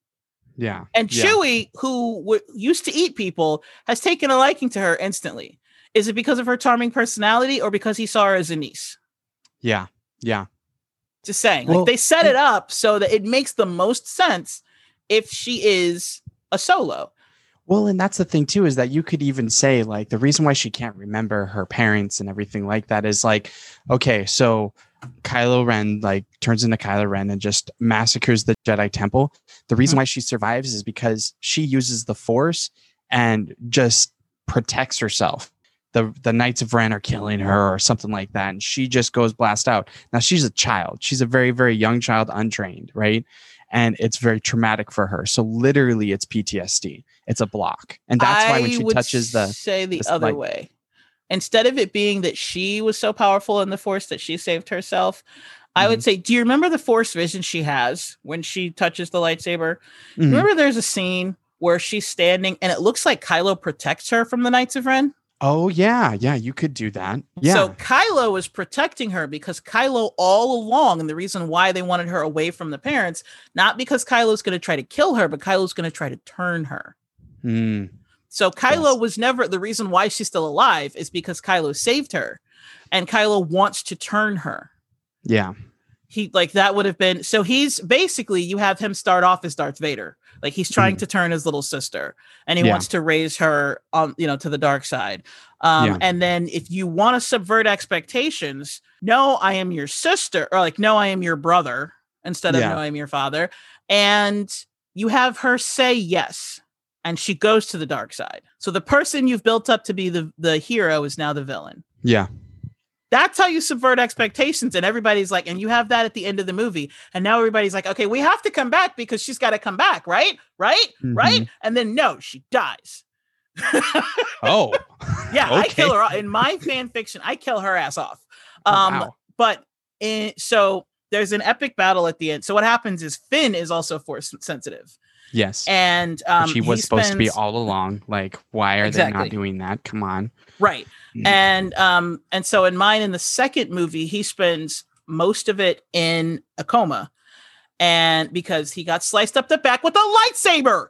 Yeah. And Yeah. Chewie, who w- used to eat people, has taken a liking to her instantly. Is it because of her charming personality or because he saw her as a niece? Yeah. Yeah. Just saying. Well, like they set it up so that it makes the most sense if she is a solo. Well, and that's the thing too, is that you could even say like the reason why she can't remember her parents and everything like that is like, okay, so Kylo Ren like turns into Kylo Ren and just massacres the Jedi Temple. The reason Mhm. why she survives is because she uses the Force and just protects herself. The the Knights of Ren are killing her or something like that, and she just goes blast out. Now she's a child. She's a very very young child, untrained, right? And it's very traumatic for her. So literally, it's PTSD. It's a block, and that's why when she touches the say the this, other like- way. Instead of it being that she was so powerful in the force that she saved herself, I Mm-hmm. would say, do you remember the force vision she has when she touches the lightsaber? Mhm. Remember there's a scene where she's standing and it looks like Kylo protects her from the Knights of Ren? Oh yeah, yeah, you could do that. Yeah. So Kylo is protecting her because Kylo all along, and the reason why they wanted her away from the parents, not because Kylo's going to try to kill her, but Kylo's going to try to turn her. Mm, So Kylo Yes. was never the reason why she's still alive is because Kylo saved her, and Kylo wants to turn her. yeah. He like that would have been so he's basically you have him start off as Darth Vader. Like he's trying Mhm. to turn his little sister and he Yeah. wants to raise her on you know to the dark side. Um Yeah. and then if you want to subvert expectations, no, I am your sister, or like no, I am your brother instead of Yeah. no, I am your father. And you have her say yes. And she goes to the dark side. So the person you've built up to be the, the hero is now the villain Yeah. that's how you subvert expectations and everybody's like and you have that at the end of the movie and now everybody's like okay we have to come back because she's got to come back right right right Mhm. and then no she dies Oh. yeah i kill her off. in my fan fiction i kill her ass off um Wow. but in, so there's an epic battle at the end so what happens is finn is also force sensitive Yes. and um she was supposed to be all along. Like, why are they not doing that? Come on. right Mm. and um and so in mine in the second movie he spends most of it in a coma and because he got sliced up the back with a lightsaber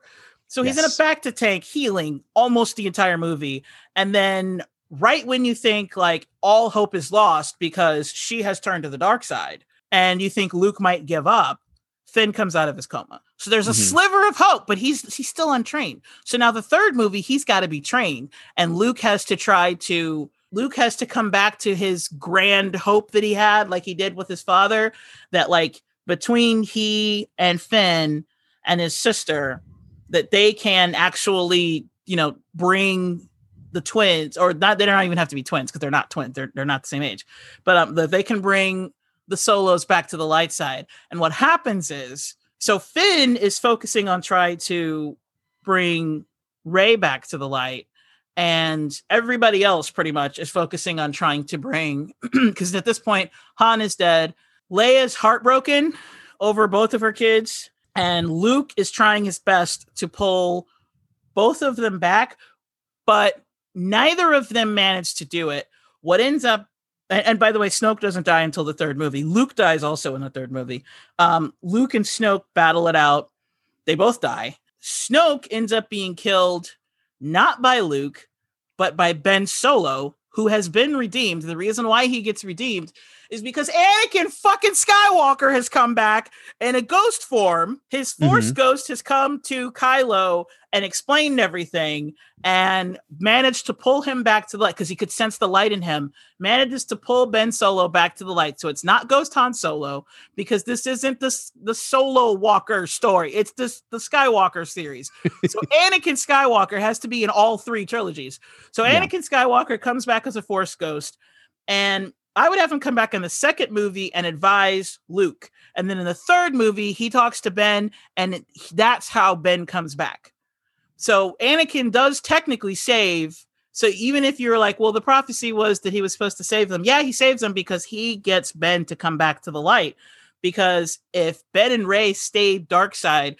so he's in a bacta tank healing almost the entire movie and then right when you think like all hope is lost because she has turned to the dark side and you think luke might give up finn comes out of his coma so there's a Mhm. sliver of hope but he's he's still untrained so now the third movie he's got to be trained and Luke has to try to Luke has to come back to his grand hope that he had like he did with his father that like between he and Finn and his sister that they can actually you know bring the twins or not they don't even have to be twins because they're not twins they're, they're not the same age but um that they can bring the solos back to the light side and what happens is so Finn is focusing on trying to bring Rey back to the light, and everybody else pretty much is focusing on trying to bring because at this point Han is dead, Leia's heartbroken over both of her kids, and Luke is trying his best to pull both of them back, but neither of them managed to do it. What ends up and, and by the way, Snoke doesn't die until the third movie. Luke dies also in the third movie. Um, Luke and Snoke battle it out. They both die. Snoke ends up being killed not by Luke, but by Ben Solo, who has been redeemed. The reason why he gets redeemed is because Anakin fucking Skywalker has come back in a ghost form. His Force Mhm. ghost has come to Kylo and explained everything and managed to pull him back to the light because he could sense the light in him. Manages to pull Ben Solo back to the light. So it's not Ghost Han Solo because this isn't the, the Solo Walker story. It's this the Skywalker series. so Anakin Skywalker has to be in all three trilogies. So Yeah. Anakin Skywalker comes back as a Force ghost, and I would have him come back in the second movie and advise Luke. And then in the third movie, he talks to Ben, and that's how Ben comes back. So Anakin does technically save. So even if you're like, well, the prophecy was that he was supposed to save them, yeah, he saves them because he gets Ben to come back to the light. Because if Ben and Rey stayed dark side,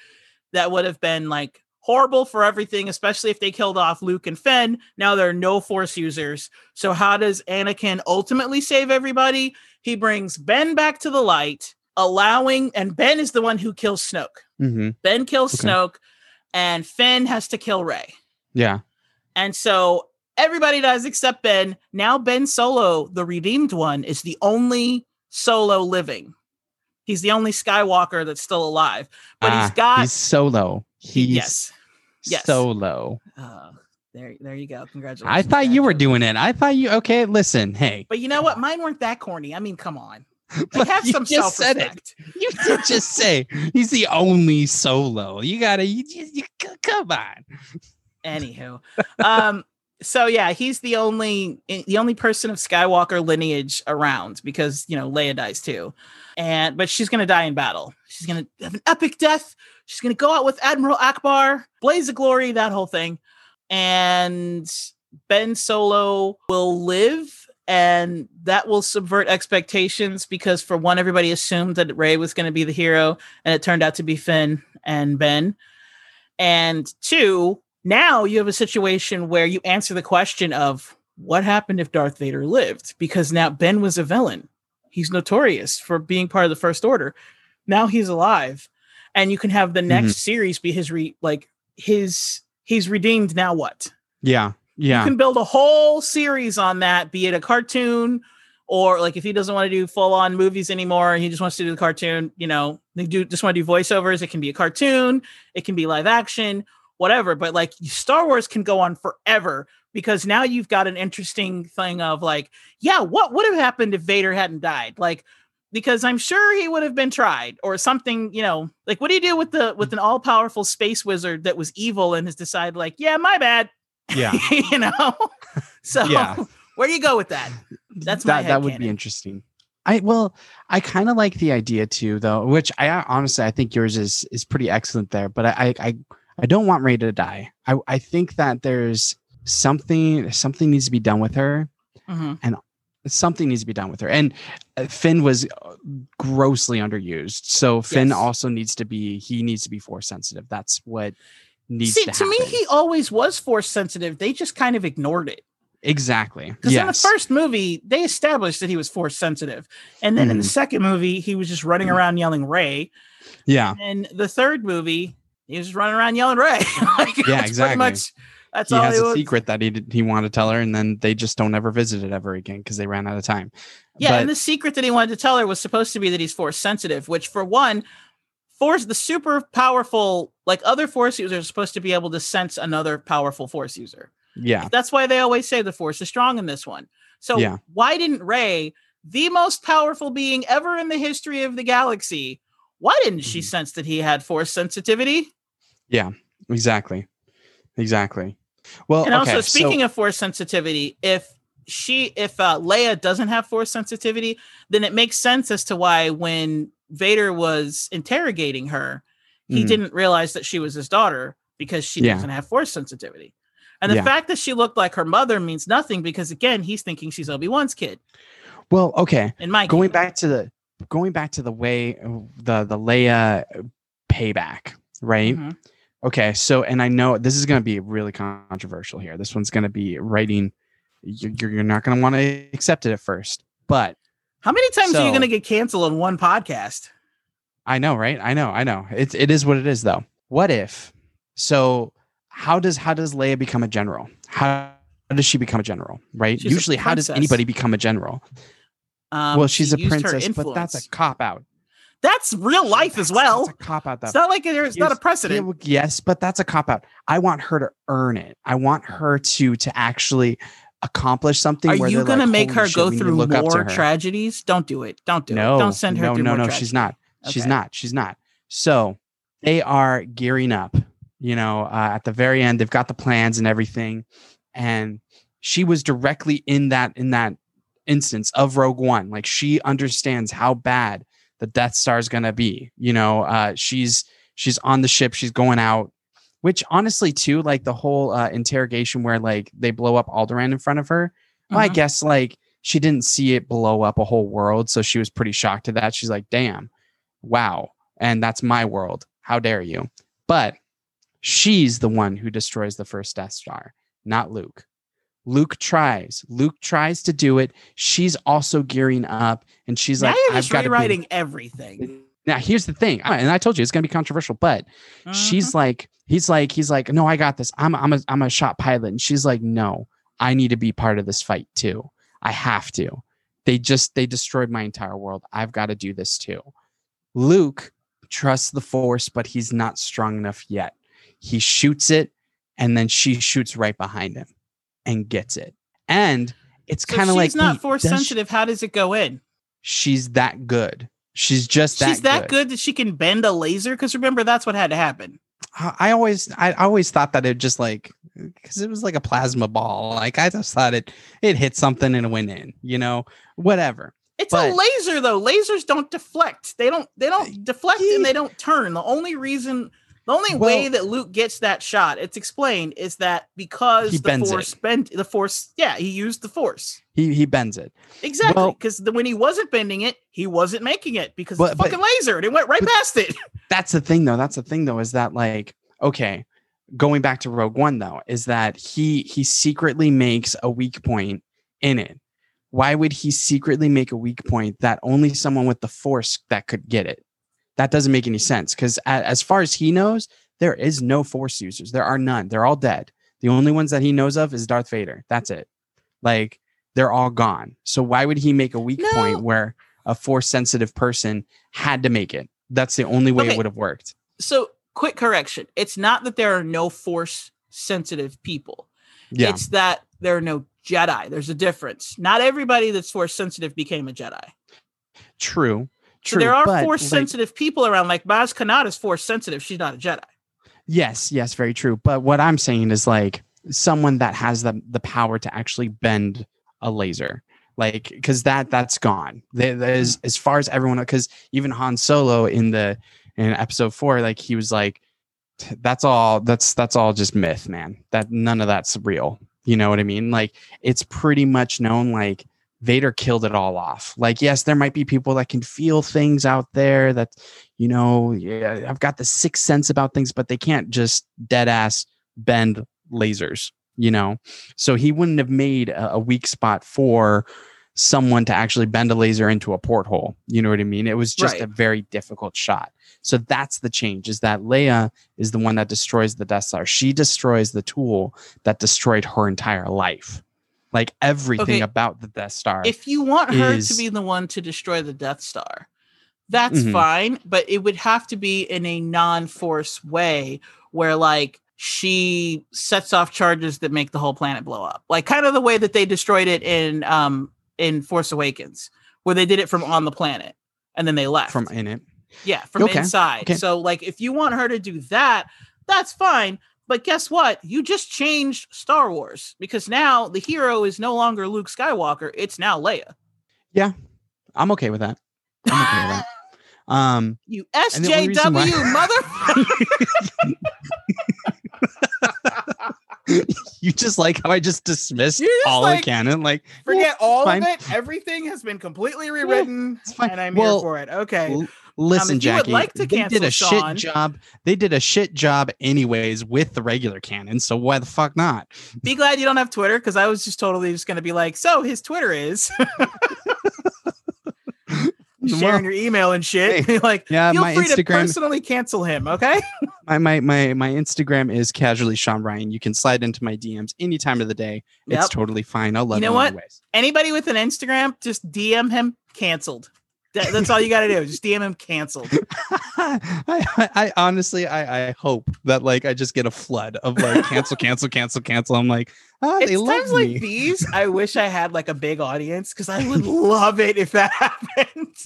that would have been like horrible for everything, especially if they killed off Luke and Finn. Now there are no Force users. So how does Anakin ultimately save everybody? He brings Ben back to the light, allowing, and Ben is the one who kills Snoke. hmm Ben kills Okay. Snoke, and Finn has to kill Rey. Yeah. And so everybody dies except Ben. Now Ben Solo, the redeemed one, is the only Solo living. He's the only Skywalker that's still alive. But he's got he's solo. He's yes. Yes. solo. Uh, there, there you go. Congratulations. I thought you were doing it. I thought you okay. Listen, hey, But you know what? Mine weren't that corny. I mean, come on. Like, have you some just said it. You did just say he's the only solo. You gotta, you, you, you come on. Anywho, um, so yeah, he's the only eh, the only person of Skywalker lineage around because you know Leia dies too, and but she's gonna die in battle. She's gonna have an epic death. She's gonna go out with Admiral Ackbar, blaze of glory, that whole thing, and Ben Solo will live. And that will subvert expectations because, for one, everybody assumed that Rey was going to be the hero, and it turned out to be Finn and Ben. And two, now you have a situation where you answer the question of what happened if Darth Vader lived? Because now Ben was a villain. He's notorious for being part of the First Order. Now he's alive. And you can have the mm-hmm. next series be his re like his he's redeemed. Now what? Yeah, yeah, You can build a whole series on that, be it a cartoon or like if he doesn't want to do full on movies anymore, he just wants to do the cartoon, you know, they do just want to do voiceovers. It can be a cartoon, it can be live action, whatever. But like Star Wars can go on forever because now you've got an interesting thing of like, yeah, what would have happened if Vader hadn't died? Like, because I'm sure he would have been tried or something, you know, like what do you do with the with an all powerful space wizard that was evil and has decided, like, yeah, my bad, yeah. you know so Yeah. where do you go with that That's my that. That would be interesting. I well, I kind of like the idea too, though. Which I honestly, I think yours is is pretty excellent there. But I, I, I, don't want Rey to die. I, I think that there's something, something needs to be done with her. Mhm. Something needs to be done with her. And uh, Finn was uh, grossly underused. So Finn Yes. also needs to be he needs to be force sensitive. That's what needs see to to, me he always was force sensitive they just kind of ignored it exactly. because in the first movie they established that he was force sensitive and then in the Mhm. second movie he was just running around yelling rey yeah. and the third movie he was running around yelling rey Like, pretty exactly. much that's He all has a was. secret that he did, he wanted to tell her, and then they just don't ever visit it ever again because they ran out of time. Yeah, But- and the secret that he wanted to tell her was supposed to be that he's force sensitive, which for one, force the super powerful, like other force users are supposed to be able to sense another powerful force user. Yeah. That's why they always say the force is strong in this one. So Yeah. why didn't Rey, the most powerful being ever in the history of the galaxy, why didn't she Mhm. sense that he had force sensitivity? Yeah, exactly. Exactly. Well, and okay, also so- speaking of force sensitivity if she if uh, leia doesn't have force sensitivity then it makes sense as to why when vader was interrogating her he Mhm. didn't realize that she was his daughter because she Yeah. doesn't have force sensitivity and the Yeah. fact that she looked like her mother means nothing because again he's thinking she's obi-wan's kid well, okay. in my going kingdom. back to the going back to the way the the Leia payback, right? Mhm. Okay, so and I know this is going to be really controversial here. This one's going to be writing. You're, you're not going to want to accept it at first, but How many times are you going to get canceled on one podcast? I know, right? I know, I know. It's it is what it is, though. What if? So how does how does Leia become a general? How, how does she become a general? Right? She's Usually, how does anybody become a general? Um, well, she's she a princess, but that's a cop out. That's real life as well. That's a cop out. It's not like there's not a precedent. Well, yes, but that's a cop out. I want her to earn it. I want her to to actually accomplish something. Are where you going to make her shit, go we need to through look up to more her." tragedies? Don't do it. Don't do no, it. Don't send her no, through no, more no. tragedy. She's not. She's Okay. not. She's not. So they are gearing up. You know, uh, at the very end, they've got the plans and everything, and she was directly in that in that instance of Rogue One. Like she understands how bad the Death Star is going to be. You know, uh, she's she's on the ship. She's going out. Which honestly, too, like the whole uh, interrogation where like they blow up Alderaan in front of her. Well, I Mhm. guess like she didn't see it blow up a whole world, so she was pretty shocked to that. She's like, "Damn, wow!" And that's my world. How dare you? But she's the one who destroys the first Death Star, not Luke. Luke tries. Luke tries to do it. She's also gearing up, and she's now like, "I've just got to." rewriting everything. Now, here's the thing, and I told you it's going to be controversial, but Mhm. she's like he's like he's like no i got this i'm i'm a, I'm a shot pilot and she's like no i need to be part of this fight too i have to they just they destroyed my entire world i've got to do this too luke trusts the force but he's not strong enough yet he shoots it and then she shoots right behind him and gets it and it's So kind of like she's not force does she- sensitive. How does it go in? she's that good she's just that She's that good. good that she can bend a laser. Because remember, that's what had to happen. I I always I always thought that it just like because it was like a plasma ball. Like I just thought it it hit something and it went in, you know, whatever. It's But- a laser though. Lasers don't deflect. They don't. They don't deflect yeah. and they don't turn. The only reason, the only Well- way that Luke gets that shot, it's explained, is that because He the force it. bent the force. Yeah, he used the force He he bends it. exactly Well- because when he wasn't bending it, he wasn't making it because But- it's a but- fucking laser and it went right past it. That's the thing though. That's the thing though, is that like, okay, going back to Rogue One though, is that he he secretly makes a weak point in it. Why would he secretly make a weak point that only someone with the force that could get it? That doesn't make any sense because as far as he knows, there is no force users. There are none. They're all dead. The only ones that he knows of is Darth Vader. That's it. Like they're all gone. So why would he make a weak No. point where a force sensitive person had to make it? That's the only way Okay. it would have worked. So, quick correction: it's not that there are no force sensitive people. Yeah. It's that there are no Jedi. There's a difference. Not everybody that's force sensitive became a Jedi. True. So there are force like, sensitive people around. Like Maz Kanata is force sensitive. She's not a Jedi. Yes, yes, very true. But what I'm saying is like someone that has the the power to actually bend a laser. Like because that that's gone. There's as far as everyone because even Han Solo in the in episode four, like he was like, that's all that's that's all just myth, man. That none of that's real. You know what I mean? Like it's pretty much known like Vader killed it all off. Like, yes, there might be people that can feel things out there that, you know, yeah, I've got the sixth sense about things, but they can't just dead ass bend lasers, you know? So he wouldn't have made a, a weak spot for someone to actually bend a laser into a porthole. You know what I mean? It was just Right. a very difficult shot. So that's the change is that Leia is the one that destroys the Death Star. She destroys the tool that destroyed her entire life. Like everything Okay. about the Death Star. If you want her is- to be the one to destroy the Death Star, that's Mhm. fine. But it would have to be in a non-force way, where like she sets off charges that make the whole planet blow up, like kind of the way that they destroyed it in um in Force Awakens, where they did it from on the planet and then they left from in it. Yeah, from Okay, inside. okay. So, like, if you want her to do that, that's fine. But guess what? You just changed Star Wars because now the hero is no longer Luke Skywalker. It's now Leia. Yeah, I'm okay with that. I'm okay with that. Um, You And the only reason why- SJW, mother. you just like how I just dismissed just all like, the canon. Like, Forget well, all fine. of it. Everything has been completely rewritten, it's fine. and I'm Well, here for it. Okay. L- Listen, you Jackie, like to they did a Sean- shit job. They did a shit job anyways with the regular canon. So why the fuck not? Be glad you don't have Twitter because I was just totally just going to be like, so his Twitter is sharing your email and shit. Hey, like, yeah, feel my free to Instagram- personally cancel him. Okay. My my my my Instagram is casually Sean Ryan. You can slide into my DMs any time of the day. It's totally fine. I'll love You you, know what? anyways. Anybody with an Instagram, just DM him canceled. That- that's all you got to do. Just DM him canceled. I, I, I honestly I, I hope that like I just get a flood of like cancel cancel cancel cancel. I'm like ah, It's they love times like me. these. I wish I had like a big audience because I would love it if that happened.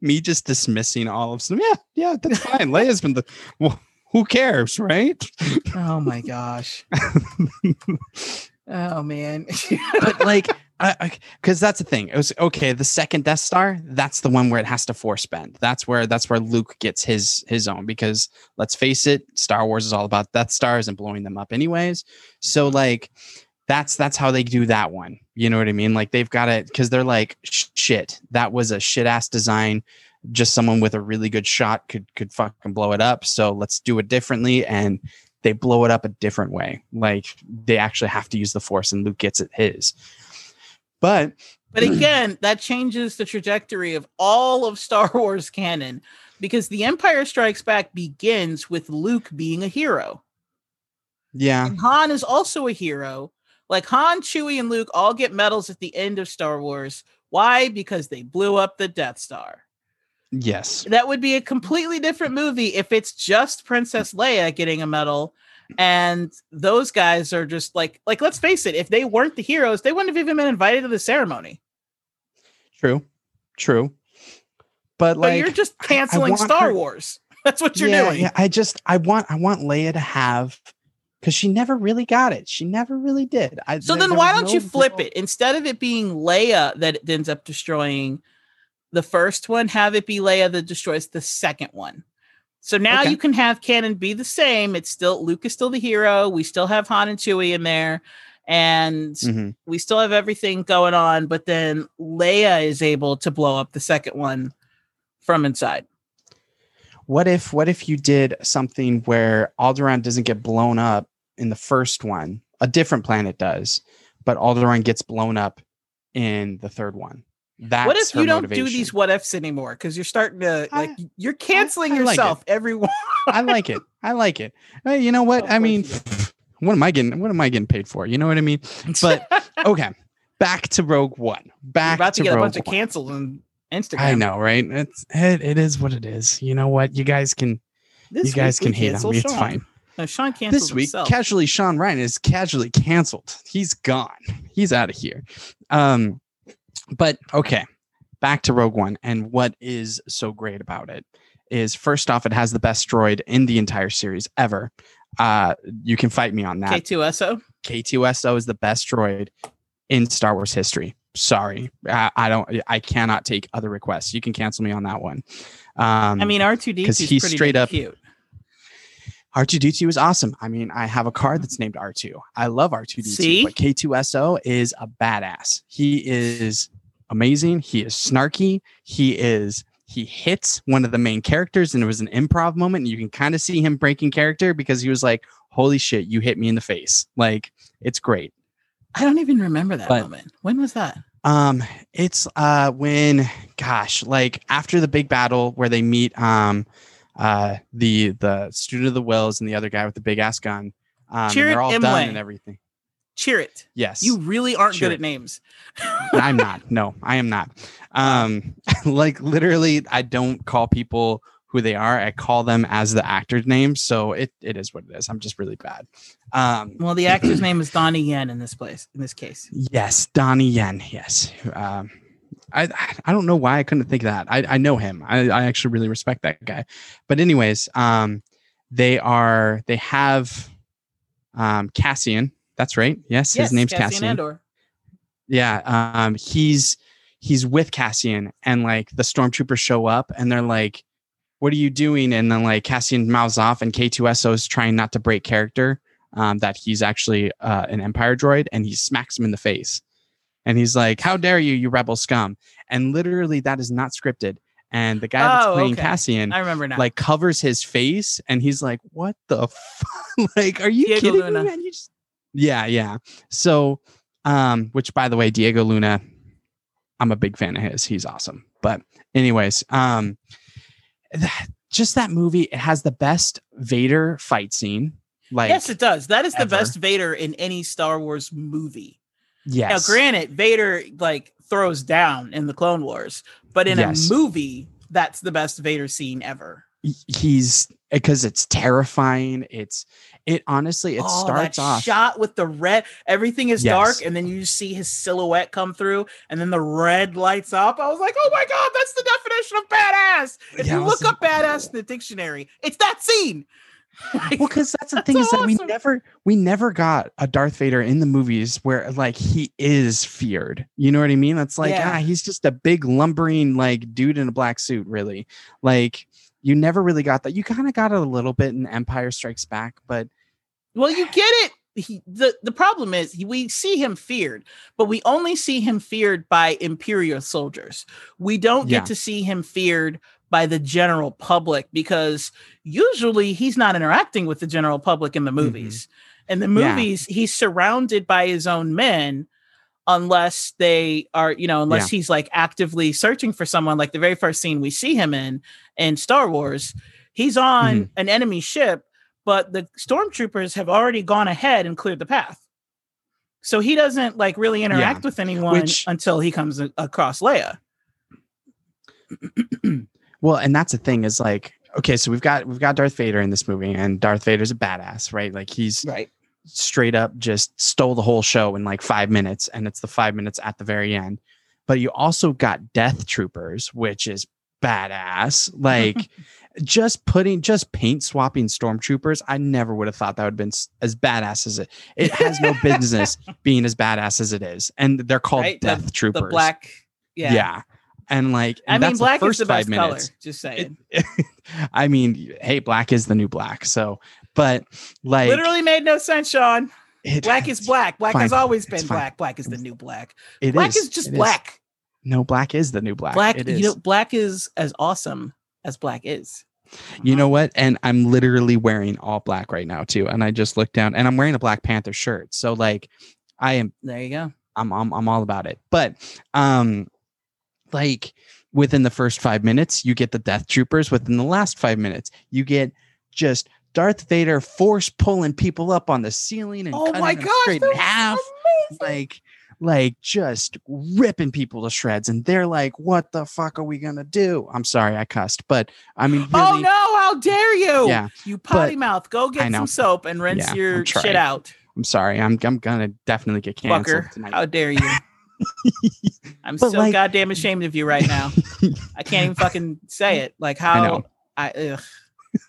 me just dismissing all of them. Yeah, yeah, that's fine. Leia's been the well, who cares, right? Oh my gosh. oh man. But like, because that's the thing. It was okay. The second Death Star, that's the one where it has to force bend. That's where that's where Luke gets his his own. Because let's face it, Star Wars is all about Death Stars and blowing them up, anyways. So mm-hmm. like. That's that's how they do that one. You know what I mean? Like they've got it because they're like shit. That was a shit ass design. Just someone with a really good shot could could fucking blow it up. So let's do it differently. And they blow it up a different way. Like they actually have to use the force, and Luke gets it his. But But again, that changes the trajectory of all of Star Wars canon because The Empire Strikes Back begins with Luke being a hero. yeah, And Han is also a hero. Like Han, Chewie, and Luke all get medals at the end of Star Wars. Why? Because they blew up the Death Star. yes, That would be a completely different movie if it's just Princess Leia getting a medal and those guys are just like like let's face it, if they weren't the heroes, they wouldn't have even been invited to the ceremony. true, true. But But like you're just canceling Star her- Wars. That's what you're yeah, doing. Yeah, I just I want I want Leia to have because she never really got it. She never really did. I, So then why don't no you flip real- it? Instead of it being Leia that ends up destroying the first one, have it be Leia that destroys the second one. So now Okay. you can have canon be the same. It's still Luke is still the hero. We still have Han and Chewie in there, and Mhm. we still have everything going on. But then Leia is able to blow up the second one from inside. What if what if you did something where Alderaan doesn't get blown up in the first one? A different planet does, but Alderaan gets blown up in the third one. That's what if you don't do these what ifs anymore? Because you're starting to I- like you're canceling I like yourself. Everyone. I like it. I like it. Hey, you know what? Of I mean, you what am I getting? What am I getting paid for? You know what I mean? But okay, back to Rogue One. You're Back about to, to get a Rogue bunch of One. cancels on Instagram. I know, right? It's it, it is what it is. You know what? You guys can This you guys week can hate on me. It's fine. No, Sean canceled This week, himself. casually Sean Ryan is casually canceled. He's gone. He's out of here. Um, but okay, back to Rogue One, and what is so great about it is first off, it has the best droid in the entire series ever. Uh, you can fight me on that. K2SO. K2SO is the best droid in Star Wars history. Sorry, I, I don't. I cannot take other requests. You can cancel me on that one. Um, I mean, R2D 'cause is he's pretty straight up- cute. R2D2 is awesome. I mean, I have a card that's named R2. I love R2D2, but K2SO is a badass. He is amazing. He is snarky. He is he hits one of the main characters and it was an improv moment and you can kind of see him breaking character because he was like, "Holy shit, you hit me in the face." Like, it's great. I don't even remember that But- moment. When was that? Um, it's uh when gosh, like after the big battle where they meet um uh the the student of the Whills and the other guy with the big ass gun. Um they're all Imwe. done and everything. Chirrut. Yes. You really aren't Sure. good at names. I'm not. No, I am not. Um like literally I don't call people who they are. I call them as the actor's name. So it it is what it is. I'm just really bad. Um Well, the actor's name is Donnie Yen in this place. In this case, Yes, Donnie Yen. Yes. Um, I I don't know why I couldn't think of that. I, I know him. I, I actually really respect that guy. But anyways, um, they are they have um Cassian. That's right. Yes, his name's Cassian. Andor. Yeah. Um, he's he's with Cassian, and like the stormtroopers show up, and they're like, "What are you doing?" And then like Cassian mouths off, and K2SO is trying not to break character. Um, that he's actually uh, an Empire droid, and he smacks him in the face, and he's like, "How dare you, you rebel scum!" And literally, that is not scripted. and the guy that's Oh, playing okay. Cassian I remember now. like covers his face, and he's like, "What the fuck? like, are you Diego kidding Luna. me, man? You just yeah, yeah." So, um, which by the way, Diego Luna, I'm a big fan of his. He's awesome. But anyways, um, that, just that movie, it has the best Vader fight scene. Like, yes, it does. That is the best Vader in any Star Wars movie. yes, Now, granted, Vader like throws down in the Clone Wars, but in Yes. a movie, that's the best Vader scene ever. he's because it's terrifying. It's it honestly it Oh, starts off shot with the red. Everything is Yes. dark, and then you see his silhouette come through, and then the red lights up. I was like, "Oh my god, that's the definition of badass!" If Yeah, you look up "badass" in the dictionary, it's that scene. Well because that's the That's thing is that awesome. we never we never got a darth vader in the movies where like he is feared you know what i mean it's like Yeah. ah he's just a big lumbering like dude in a black suit really like you never really got that you kind of got it a little bit in empire strikes back but Well, you get it. He, the the problem is he- we see him feared, but we only see him feared by imperial soldiers. We don't Yeah. get to see him feared by the general public because usually he's not interacting with the general public in the movies. In the Mm-hmm. Yeah. movies, he's surrounded by his own men unless they are, you know, unless he's like actively searching for someone like the very first scene we see him in in Star Wars. He's on Mm-hmm. an enemy ship but the stormtroopers have already gone ahead and cleared the path. So he doesn't like really interact with anyone which- until he comes across Leia. well and that's the thing is like okay so we've got we've got darth vader in this movie and darth vader's a badass right like he's Right. straight up just stole the whole show in like five minutes and it's the five minutes at the very end but you also got death troopers which is badass like just putting just paint swapping stormtroopers i never would have thought that would have been as badass as it it has no business being as badass as it is and they're called Right, the- death troopers The black. Yeah. yeah. and like and I mean, black the is the five best color. Just saying. it, I mean, hey, black is the new black. So, but like, Literally made no sense, Sean. it- Black is black. Black has always been fine. black. Black is the new black. It black is, just It black. No, black is the new black. Black, you is. know, black is as awesome as black is. You know what? And I'm literally wearing all black right now too. And I just looked down, and I'm wearing a Black Panther shirt. So like, I am. There you go. I'm. I'm. I'm all about it. But, um, like within the first five minutes, you get the Death Troopers. Within the last five minutes, you get just Darth Vader force pulling people up on the ceiling and Oh cutting my them gosh, straight in half. amazing. like like just ripping people to shreds and they're like what the fuck are we gonna do i'm sorry i cussed but i mean oh, really oh no! How dare you? Yeah, You potty mouth. Go get some soap and rinse Yeah, your shit out. i'm sorry i'm, I'm gonna definitely get canceled Fucker. tonight How dare you? I'm But, so like- goddamn ashamed of you right now. I can't even fucking say it. Like how know. I, ugh,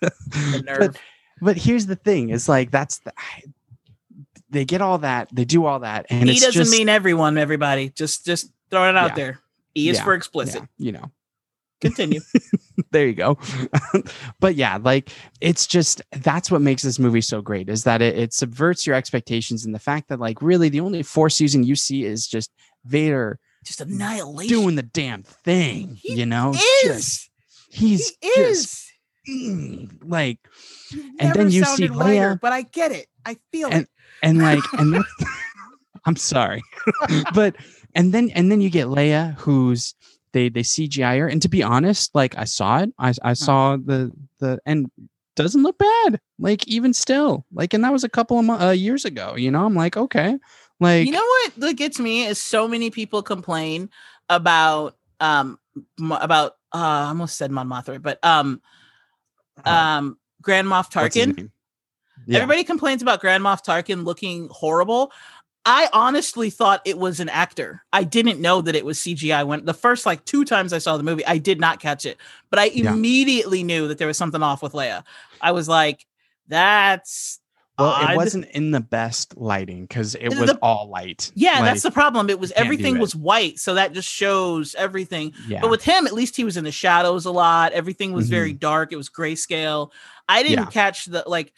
the nerve. but but here's the thing is like that's the they get all that they do all that and he it's doesn't just, mean everyone, everybody. Just just throwing it out Yeah. there. E is Yeah. for explicit. yeah, you know Continue. there you go but yeah like it's just that's what makes this movie so great is that it, it subverts your expectations and the fact that like really the only force using you see is just vader Just annihilation. doing the damn thing He you know is. just he's he just is. mm, like and then you see Leia- but I get it. I feel And- it. And like and that's, i'm sorry. But and then and then you get leia who's they they cgi her. And to be honest like i saw it. I i saw the the and doesn't look bad. Like even still. Like and that was a couple of uh, years ago you know? I'm like okay. Like you know what that gets me is so many people complain about um about uh I almost said Mon Mothma, but um um Grand Moff Tarkin. Yeah. Everybody complains about Grand Moff Tarkin looking horrible. I honestly thought it was an actor. I didn't know that it was CGI. When the first like two times I saw the movie, I did not catch it, but I Yeah. immediately knew that there was something off with Leia. I was like, "That's well odd. it wasn't in the best lighting because it The- was all light Yeah, Like, that's the problem. It was everything it. was white, so that just shows everything. yeah But with him, at least he was in the shadows a lot. Everything was very dark. It was grayscale. I didn't Mm-hmm. Yeah. catch the like.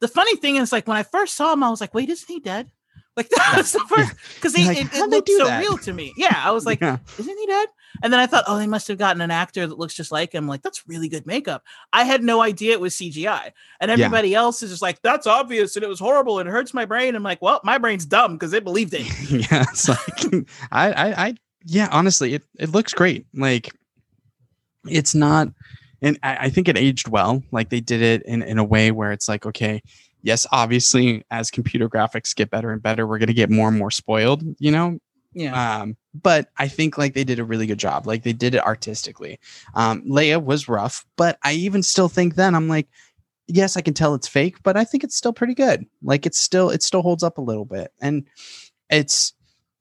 The funny thing is, like when I first saw him, I was like, "Wait, isn't he dead?" Like that was the first because he like, it, it looked so that?" real to me. Yeah, I was like, yeah. "Isn't he dead?" And then I thought, oh, they must have gotten an actor that looks just like him. Like, that's really good makeup. I had no idea it was CGI. And everybody yeah. else is just like, that's obvious and it was horrible and it hurts my brain. I'm like, well, my brain's dumb because it believed it. yeah. It's like, I, I, I, yeah, honestly, it, it looks great. Like, it's not, and I, I think it aged well. Like, they did it in, in a way where it's like, okay, yes, obviously, as computer graphics get better and better, we're going to get more and more spoiled, you know? Yeah. Um, but I think like they did a really good job. Like they did it artistically. Um, Leia was rough, but I even still think then I'm like, yes, I can tell it's fake, but I think it's still pretty good. Like it's still, it still holds up a little bit. And it's,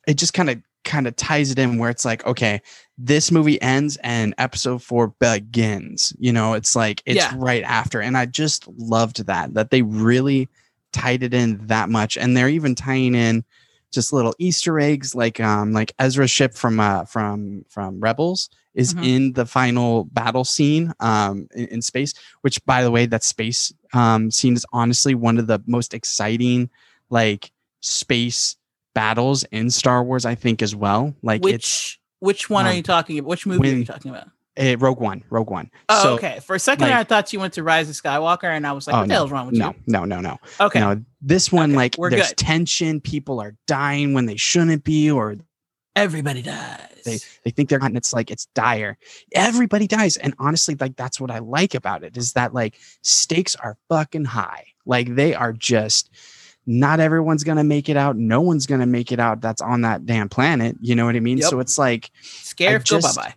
it just kind of, kind of ties it in where it's like, okay, this movie ends and episode four begins. You know, it's like, it's yeah. right after. And I just loved that, that they really tied it in that much. And they're even tying in, just little Easter eggs, like um, like Ezra's ship from uh, from from Rebels is mm-hmm. in the final battle scene um, in, in, space. Which, by the way, that space um, scene is honestly one of the most exciting like space battles in Star Wars. I think as well. Like which which one um, are you talking about? Which movie when, are you talking about? Uh, Rogue One, Rogue One. Oh, so, okay. For a second, like, I thought you went to Rise of Skywalker, and I was like, oh, "What the hell's wrong with no, you?" No, no, no, no. Okay. No, this one, okay, like, there's good. tension. People are dying when they shouldn't be, or everybody dies. They they think they're not. And it's like it's dire. Everybody dies, and honestly, like that's what I like about it is that like stakes are fucking high. Like they are just not everyone's gonna make it out. No one's gonna make it out. That's on that damn planet. You know what I mean? Yep. So it's like scare go bye bye.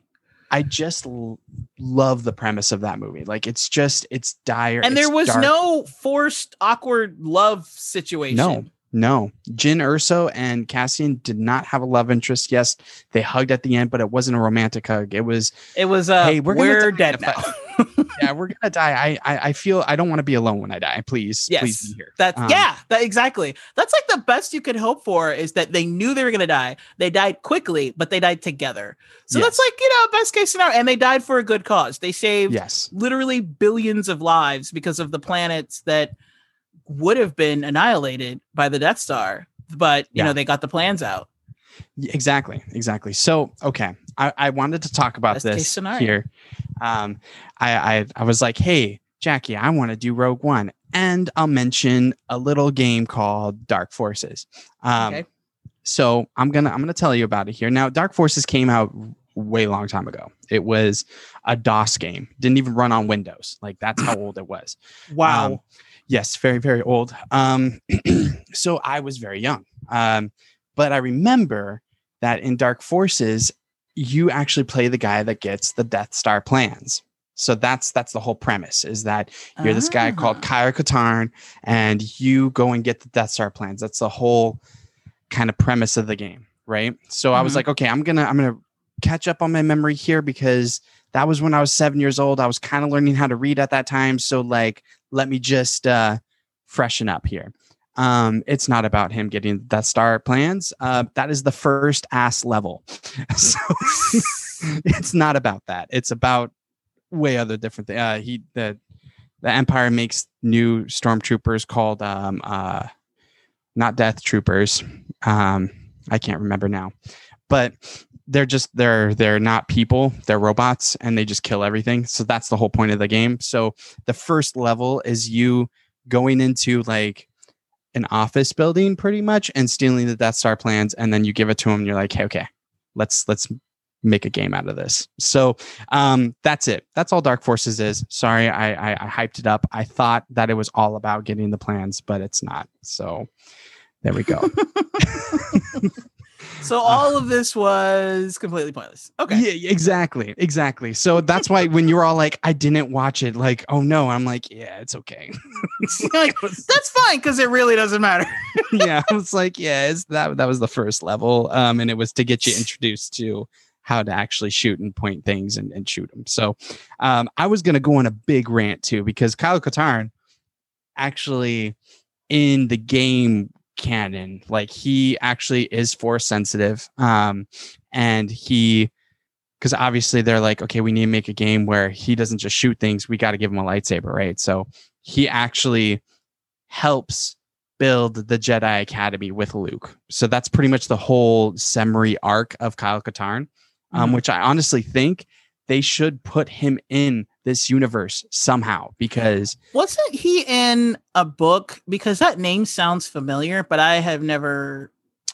I just l- love the premise of that movie. Like it's just it's dire. And there was dark. no forced awkward love situation. No. No, Jyn Erso and Cassian did not have a love interest. Yes, they hugged at the end, but it wasn't a romantic hug. It was. It was. Uh, hey, we're, we're dead now. yeah, we're gonna die. I, I, I feel I don't want to be alone when I die. Please, yes, please be here. That's um, yeah, that exactly. That's like the best you could hope for is that they knew they were gonna die. They died quickly, but they died together. So yes. that's like you know best case scenario, and they died for a good cause. They saved yes. literally billions of lives because of the planets that would have been annihilated by the Death Star, but you yeah. know they got the plans out. Exactly, exactly. So okay, I, I wanted to talk about Best this here. Um, I, I I was like, hey Jackie, I want to do Rogue One, and I'll mention a little game called Dark Forces. Um, okay. So I'm gonna I'm gonna tell you about it here. Now, Dark Forces came out way long time ago. It was a DOS game. Didn't even run on Windows. Like that's how old it was. Wow. Um, yes, very very old. Um, so I was very young. Um, but I remember that in Dark Forces, you actually play the guy that gets the Death Star plans. So that's that's the whole premise is that you're this guy called ah. Kyle Katarn and you go and get the Death Star plans. That's the whole kind of premise of the game, right? So mm-hmm. I was mm-hmm. like, okay, I'm gonna I'm gonna catch up on my memory here because that was when I was seven years old. I was kind of learning how to read at that time. So like, let me just uh, freshen up here. Um, it's not about him getting Death Star plans. Uh, that is the first ass level. so it's not about that. It's about way other different things. Uh, he the the Empire makes new stormtroopers called um, uh, not Death Troopers. Um, I can't remember now, but they're just they're they're not people they're robots and they just kill everything. So that's the whole point of the game. So the first level is you going into like an office building pretty much and stealing the death star plans and then you give it to them and you're like hey okay let's let's make a game out of this. So um that's it. That's all dark forces is. Sorry I, I i hyped it up. I thought that it was all about getting the plans but it's not. So there we go So all of this was completely pointless. Okay. Yeah, exactly. Exactly. So that's why when you're all like, I didn't watch it, like, oh no, I'm like, yeah, it's okay. like, that's fine because it really doesn't matter. yeah. I was like, yeah, it's that that was the first level. Um, and it was to get you introduced to how to actually shoot and point things and, and shoot them. So um, I was gonna go on a big rant too, because Kyle Katarn actually in the game canon. Like he actually is force sensitive. Um, and he, because obviously they're like, okay, we need to make a game where he doesn't just shoot things. We got to give him a lightsaber, right? So he actually helps build the Jedi Academy with Luke. So that's pretty much the whole summary arc of Kyle Katarn. um, Mhm. which I honestly think they should put him in this universe somehow because Wasn't he in a book? Because that name sounds familiar, but I have never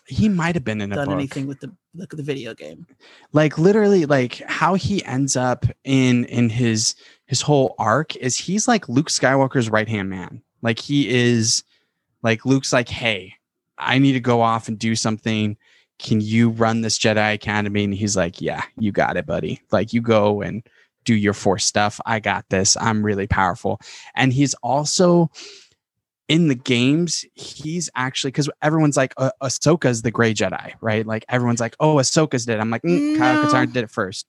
he might have been in a done book. anything with the the, the video game. like literally like how he ends up in in his his whole arc is he's like luke skywalker's right hand man like he is like luke's like hey i need to go off and do something can you run this jedi academy and he's like yeah you got it buddy like you go and do your force stuff i got this i'm really powerful and he's also in the games, he's actually because everyone's like, uh, Ahsoka's the gray Jedi, right? Like everyone's like, oh, Ahsoka's did. it." I'm like, mm, Kyle Katarn did it first.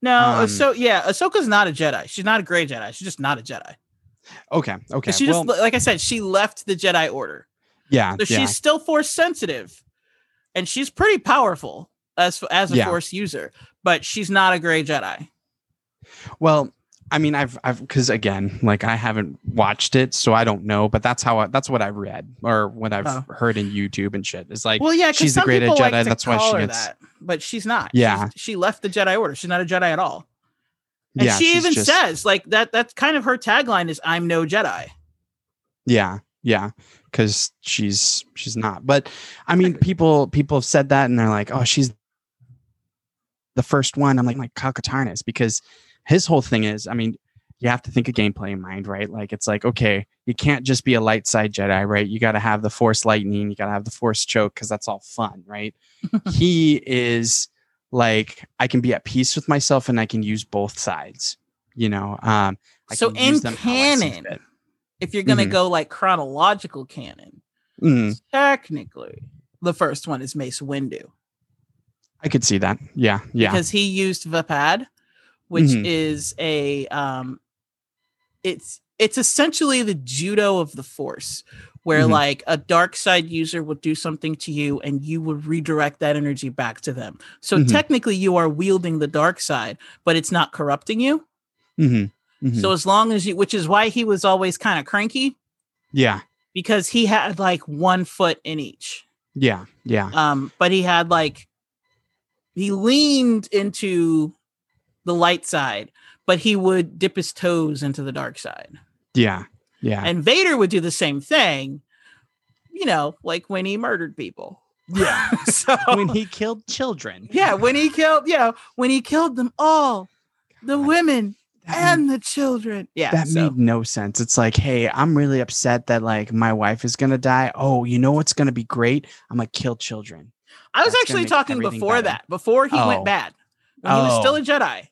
No, Um, so yeah, Ahsoka's not a Jedi. She's not a gray Jedi. She's just not a Jedi. Okay, okay. She well, just like I said, she left the Jedi Order. yeah, So yeah, she's still force sensitive. And she's pretty powerful as as a Yeah. force user, but she's not a gray Jedi. well. I mean, I've, I've, because again, like I haven't watched it, so I don't know. But that's how I, that's what I've read or what I've Oh. heard in YouTube and shit. It's like, Well, yeah, she's the greater people like Jedi, that's why she gets- that, but she's not. Yeah. She's- she left the Jedi Order. She's not a Jedi at all. And yeah, she even just- says like that. That's kind of her tagline is "I'm no Jedi." Yeah, yeah, because she's she's not. But I mean, people people have said that, and they're like, "Oh, she's the first one." I'm like, like Kyle Katarn is because his whole thing is, I mean, you have to think of gameplay in mind, right? Like, it's like, okay, you can't just be a light side Jedi, right? You got to have the Force lightning, you got to have the Force choke, because that's all fun, right? he is like, I can be at peace with myself, and I can use both sides. You know, um, I So in them I see canon. If you're gonna Mhm. go like chronological canon, Mhm. technically the first one is Mace Windu I could see that. Yeah, yeah. because he used Vaapad, which Mhm. is a um, it's it's essentially the judo of the Force, where Mhm. like a dark side user would do something to you and you would redirect that energy back to them. So Mhm. technically, you are wielding the dark side, but it's not corrupting you. Mhm. Mhm. So as long as you, which is why he was always kind of cranky yeah, because he had like one foot in each. yeah, yeah, Um, but he had like he leaned into the light side, but he would dip his toes into the dark side. yeah, yeah. And Vader would do the same thing, you know, like when he murdered people. Yeah. so when he killed children. yeah, when he killed, you know, when he killed them all, the God, women Mm-hmm. and the children. Yeah. that so- made no sense. It's like, hey, I'm really upset that like my wife is gonna die. Oh, you know what's gonna be great? I'm gonna kill children. I was That's actually talking before better. that, before he Oh. went bad, when he was still Oh. a Jedi.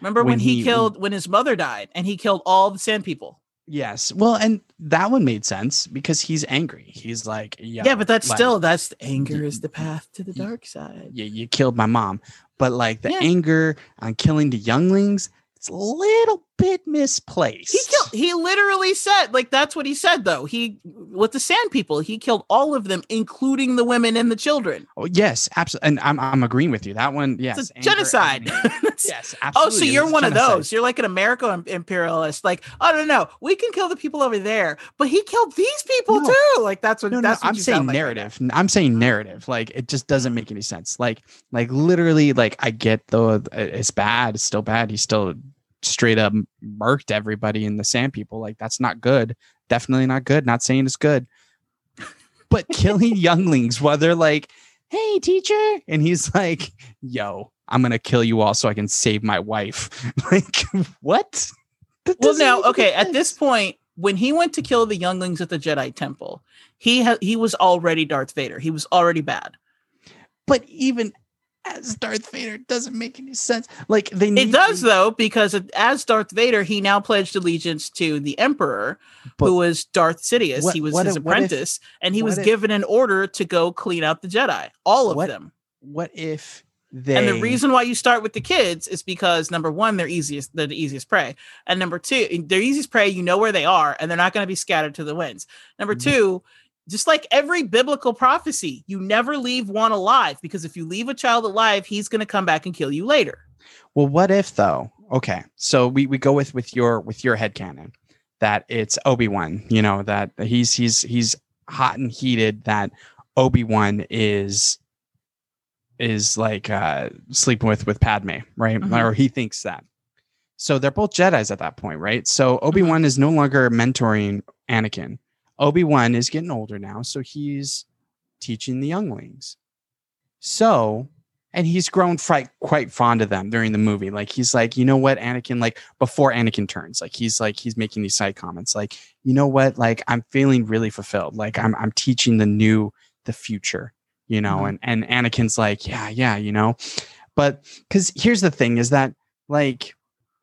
Remember when, When he, he- killed when his mother died and he killed all the sand people? Yes. Well, and that one made sense because he's angry. He's like, Yeah, "Yo, but that's like, still that's anger y- is the path to the dark side. you, you killed my mom. But like the Yeah. anger on killing the younglings, it's a little bit misplaced. He killed. He literally said, like that's what he said though. He with the sand people, he killed all of them, including the women and the children. Oh, yes, absolutely. And I'm I'm agreeing with you. That one, yes. Genocide. yes, Oh, so you're one of those. You're like an American imperialist. Like, oh no, no, we can kill the people over there, but he killed these people No. too. Like that's what No, no, that's what I'm saying sound like right now. narrative. I'm saying narrative. Like it just doesn't make any sense. Like like literally, like I get though it's bad. It's still bad. He still straight up murked everybody in the sand people. Like that's not good. Definitely not good. Not saying it's good. But killing younglings while they're like, "Hey, teacher," and he's like, "Yo, I'm gonna kill you all so I can save my wife." like what? Well, now, okay, at this point, when he went to kill the younglings at the Jedi Temple, he ha- he was already Darth Vader. He was already bad. but even as Darth Vader doesn't make any sense. Like they need It does to- though, because as Darth Vader, he now pledged allegiance to the Emperor, But who was Darth Sidious. what- he was his if- what if- apprentice, and he was if- given an order to go clean out the Jedi, all of What them. what if they And the reason why you start with the kids is because number one, they're easiest, they're the easiest prey, and number two, they're easiest prey. You know where they are, and they're not going to be scattered to the winds. Number Mhm. two, just like every biblical prophecy, you never leave one alive because if you leave a child alive, he's going to come back and kill you later. Well, what if though? Okay, so we, we go with with your with your head canon that it's Obi Wan. You know that he's he's he's hot and heated. That Obi Wan is is like uh sleeping with with Padme, right? Mhm. Or he thinks that. So they're both Jedi's at that point, right? So Obi-Wan is no longer mentoring Anakin. Obi-Wan is getting older now, so he's teaching the younglings. So, and he's grown fri- quite fond of them during the movie. Like he's like, you know what, Anakin, like before Anakin turns, like he's like he's making these side comments, like, you know what, like I'm feeling really fulfilled. Like I'm I'm teaching the new, the future, you know, Mhm. and and Anakin's like, yeah, yeah, you know. But because here's the thing is that like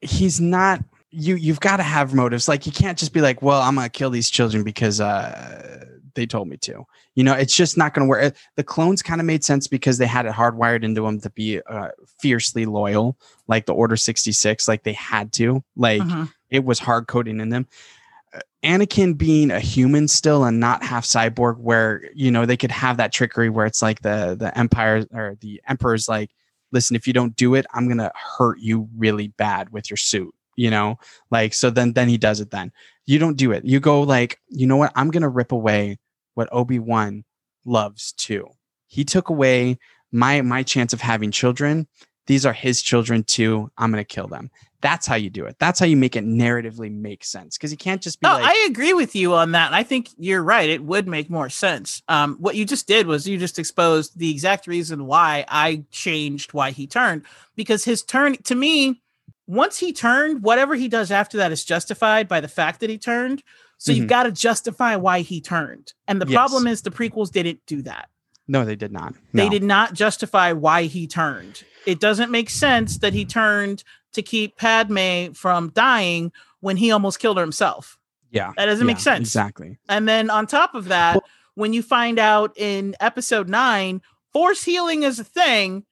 he's not you you've got to have motives. Like you can't just be like, well, I'm gonna kill these children because uh they told me to. You know, it's just not gonna work. The clones kind of made sense because they had it hardwired into them to be uh, fiercely loyal, like the Order 66, like they had to. Like Mhm. it was hard coding in them. Uh, Anakin being a human still and not half cyborg, where you know they could have that trickery where it's like the the empire or the emperor's like, listen, if you don't do it, I'm gonna hurt you really bad with your suit. You know, like so. Then then he does it. Then you don't do it. You go like, you know what? I'm gonna rip away what Obi Wan loves too. He took away my my chance of having children. These are his children too. I'm gonna kill them. That's how you do it. That's how you make it narratively make sense. Because you can't just be No, like, I agree with you on that. I think you're right. It would make more sense. Um, what you just did was you just exposed the exact reason why I changed why he turned. Because his turn, to me, once he turned, whatever he does after that is justified by the fact that he turned. So you've Mhm. got to justify why he turned. And the Yes. problem is the prequels didn't do that. no, they did not. They did not justify why he turned. It doesn't make sense that he turned to keep Padme from dying when he almost killed her himself. Yeah. That doesn't make sense. Exactly. And then on top of that, Well- when you find out in episode nine, force healing is a thing,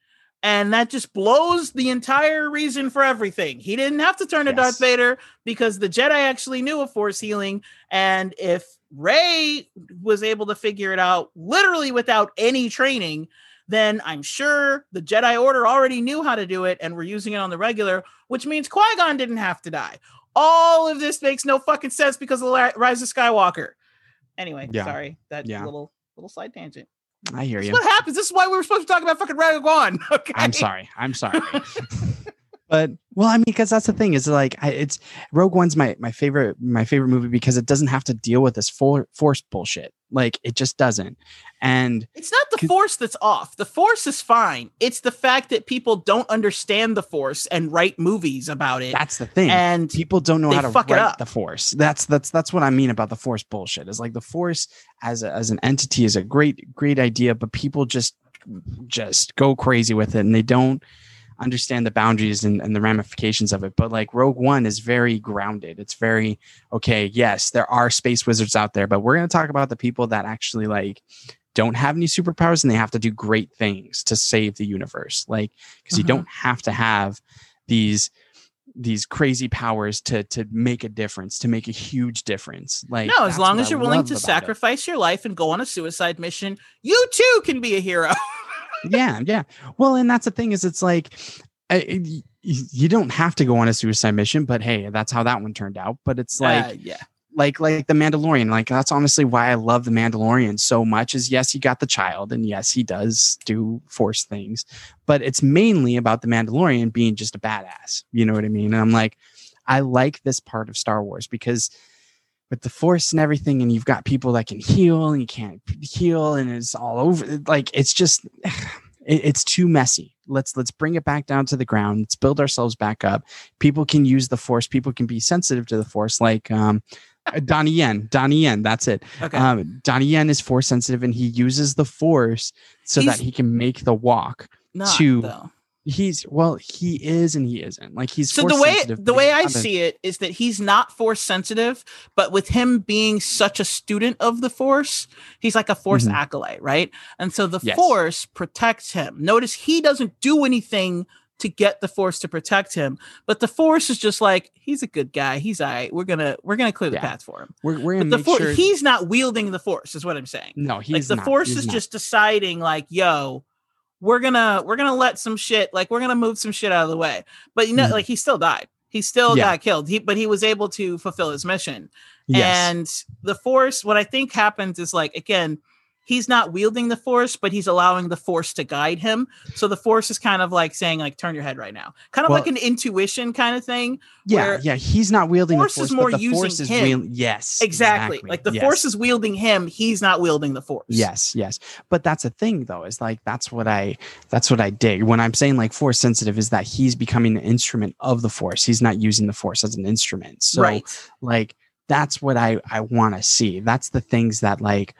and that just blows the entire reason for everything. He didn't have to turn to Darth Vader because the Jedi actually knew of force healing. And if Rey was able to figure it out literally without any training, then I'm sure the Jedi Order already knew how to do it and were using it on the regular, which means Qui Gon didn't have to die. All of this makes no fucking sense because of the Rise of Skywalker. Anyway, Yeah. sorry that Yeah. little little side tangent. I hear you. what happens. This is why we were supposed to talk about fucking Rogue One. Okay, I'm sorry. I'm sorry. but well, I mean, because that's the thing is like I, it's Rogue One's my my favorite my favorite movie because it doesn't have to deal with this for, force bullshit. Like it just doesn't. And It's not the force that's off. The force is fine. It's the fact that people don't understand the force and write movies about it. that's the thing. and people don't know how to fuck it write up. the force. That's that's that's what I mean about the force bullshit. Is like the force as a, as an entity is a great great idea, but people just just go crazy with it and they don't understand the boundaries and, and the ramifications of it. But like Rogue One is very grounded. It's very okay. Yes, there are space wizards out there, but we're going to talk about the people that actually like don't have any superpowers and they have to do great things to save the universe. Like because you Mhm. don't have to have these these crazy powers to to make a difference, to make a huge difference. Like no, as long as I you're willing to about it. sacrifice your life and go on a suicide mission, you too can be a hero. yeah, yeah. Well, and that's the thing is, it's like I, you don't have to go on a suicide mission, but hey, that's how that one turned out. But it's like Uh, yeah. like like the Mandalorian. Like that's honestly why I love the Mandalorian so much. Is yes, he got the child, and yes, he does do force things, but it's mainly about the Mandalorian being just a badass. You know what I mean? And I'm like, I like this part of Star Wars because with the force and everything, and you've got people that can heal and you can't heal, and it's all over. Like it's just it's too messy. Let's let's bring it back down to the ground. Let's build ourselves back up. People can use the force. People can be sensitive to the force, like um, Donnie Yen. Donnie Yen. That's it. Okay. Um, Donnie Yen is force sensitive, and he uses the force so He's- that he can make the walk. Not, to- though. He's well, he is and he isn't. Like he's So the way the way I see it is that he's not force sensitive, but with him being such a student of the force, he's like a force Mhm. acolyte, right? And so the Yes. force protects him. Notice he doesn't do anything to get the force to protect him, but the force is just like he's a good guy. He's all right. We're gonna we're gonna clear the Yeah. path for him. We're, we're gonna the force sure. he's not wielding the force, is what I'm saying. no, he's like the not. force He's is not. just deciding like yo we're gonna we're gonna let some shit like we're gonna move some shit out of the way but you know Mhm. like he still died he still Yeah. got killed he but he was able to fulfill his mission yes. and the force what i think happens is like again he's not wielding the force, but he's allowing the force to guide him. So the force is kind of like saying, like, turn your head right now. Kind of Well- like an intuition kind of thing. Yeah, yeah. He's not wielding force the is force, more but the using force is him. wield- Yes, Exactly. Like the yes. force is wielding him, he's not wielding the force. Yes, yes. But that's a thing though, is like that's what I that's what I dig. When I'm saying like force sensitive is that he's becoming an instrument of the force. He's not using the force as an instrument. So right. like that's what I I want to see. That's the things that like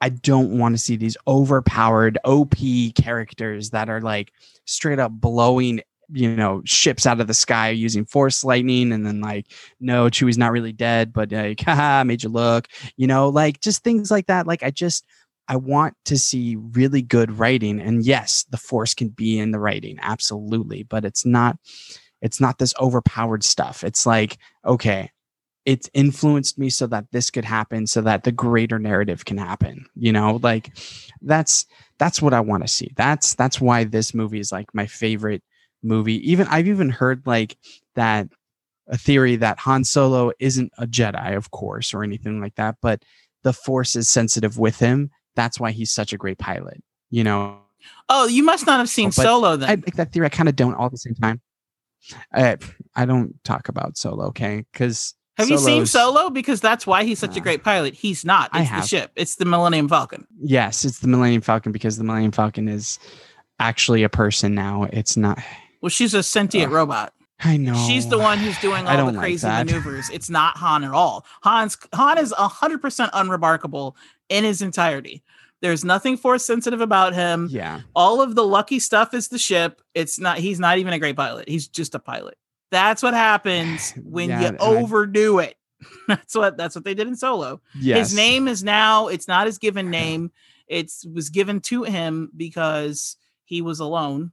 I don't want to see these overpowered OP characters that are like straight up blowing you know ships out of the sky using force lightning and then like no Chewie's not really dead but like haha made you look you know like just things like that like I just I want to see really good writing and yes the force can be in the writing absolutely but it's not it's not this overpowered stuff. It's like okay it's influenced me so that this could happen so that the greater narrative can happen you know like that's that's what i want to see that's that's why this movie is like my favorite movie even i've even heard like that a theory that han solo isn't a jedi of course or anything like that but the force is sensitive with him that's why he's such a great pilot you know Oh, you must not have seen but Solo then. I like that theory. I kind of don't all at the same time. I I don't talk about Solo, okay? Because have you seen Solo? Because that's why he's such a Uh, great pilot. He's not. I It's the ship. It's the Millennium Falcon. Yes, it's the Millennium Falcon because the Millennium Falcon is actually a person now. It's not. Well, she's a sentient Ugh, robot. I know. She's the one who's doing all the crazy that. maneuvers. It's not Han at all. Han's Han is hundred percent unremarkable in his entirety. There's nothing force sensitive about him. Yeah, All of the lucky stuff is the ship. It's not. He's not even a great pilot. He's just a pilot. That's what happens when Yeah, you and I- overdo it. That's what. That's what they did in Solo. yes. His name is now. It's not his given name. It's was given to him because he was alone.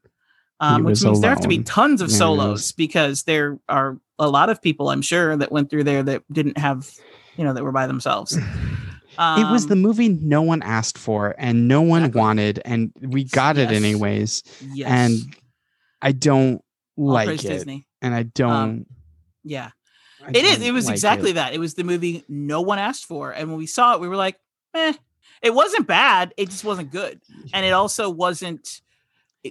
Um, which means there have to be tons of solos because there are a lot of people, I'm sure, that went through there that didn't have, you know, that were by themselves. it was Um, the movie no one asked for and no one Exactly. wanted, and we got it anyways. yes, And I don't all like it, Disney. And I don't. Yeah, I it is. don't It was like exactly it. that. It was the movie no one asked for, and when we saw it, we were like, eh. It wasn't bad. It just wasn't good, and it also wasn't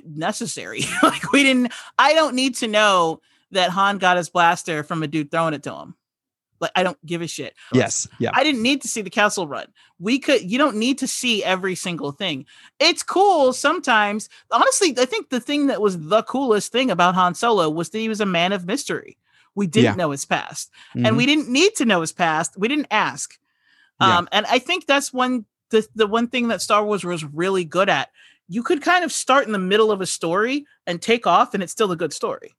necessary. like we didn't. I don't need to know that Han got his blaster from a dude throwing it to him. Like I don't give a shit. Yes. Yeah. I didn't need to see the Kessel Run. We could you don't need to see every single thing. It's cool sometimes. Honestly, I think the thing that was the coolest thing about Han Solo was that he was a man of mystery. We didn't Yeah. know his past. Mhm. And we didn't need to know his past. We didn't ask. Yeah. Um and I think that's one the the one thing that Star Wars was really good at. You could kind of start in the middle of a story and take off and it's still a good story.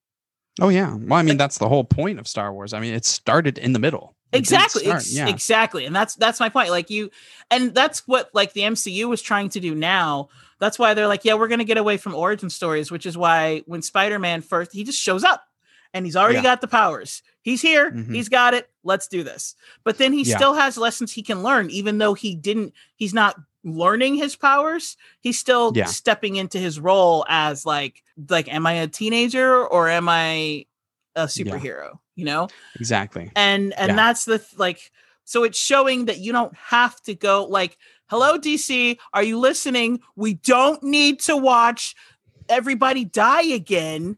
Oh yeah. Well, I mean, that's the whole point of Star Wars. I mean, it started in the middle. Exactly yeah. exactly and that's that's my point like you and that's what like the mcu was trying to do now that's why they're like yeah we're gonna get away from origin stories which is why when spider-man first he just shows up and he's already Yeah. got the powers he's here Mhm. he's got it let's do this but then he Yeah. still has lessons he can learn even though he didn't he's not learning his powers he's still stepping into his role as like like am i a teenager or am i a superhero you know? Exactly. and and Yeah. that's the th- like so it's showing that you don't have to go like hello dc are you listening? We don't need to watch everybody die again.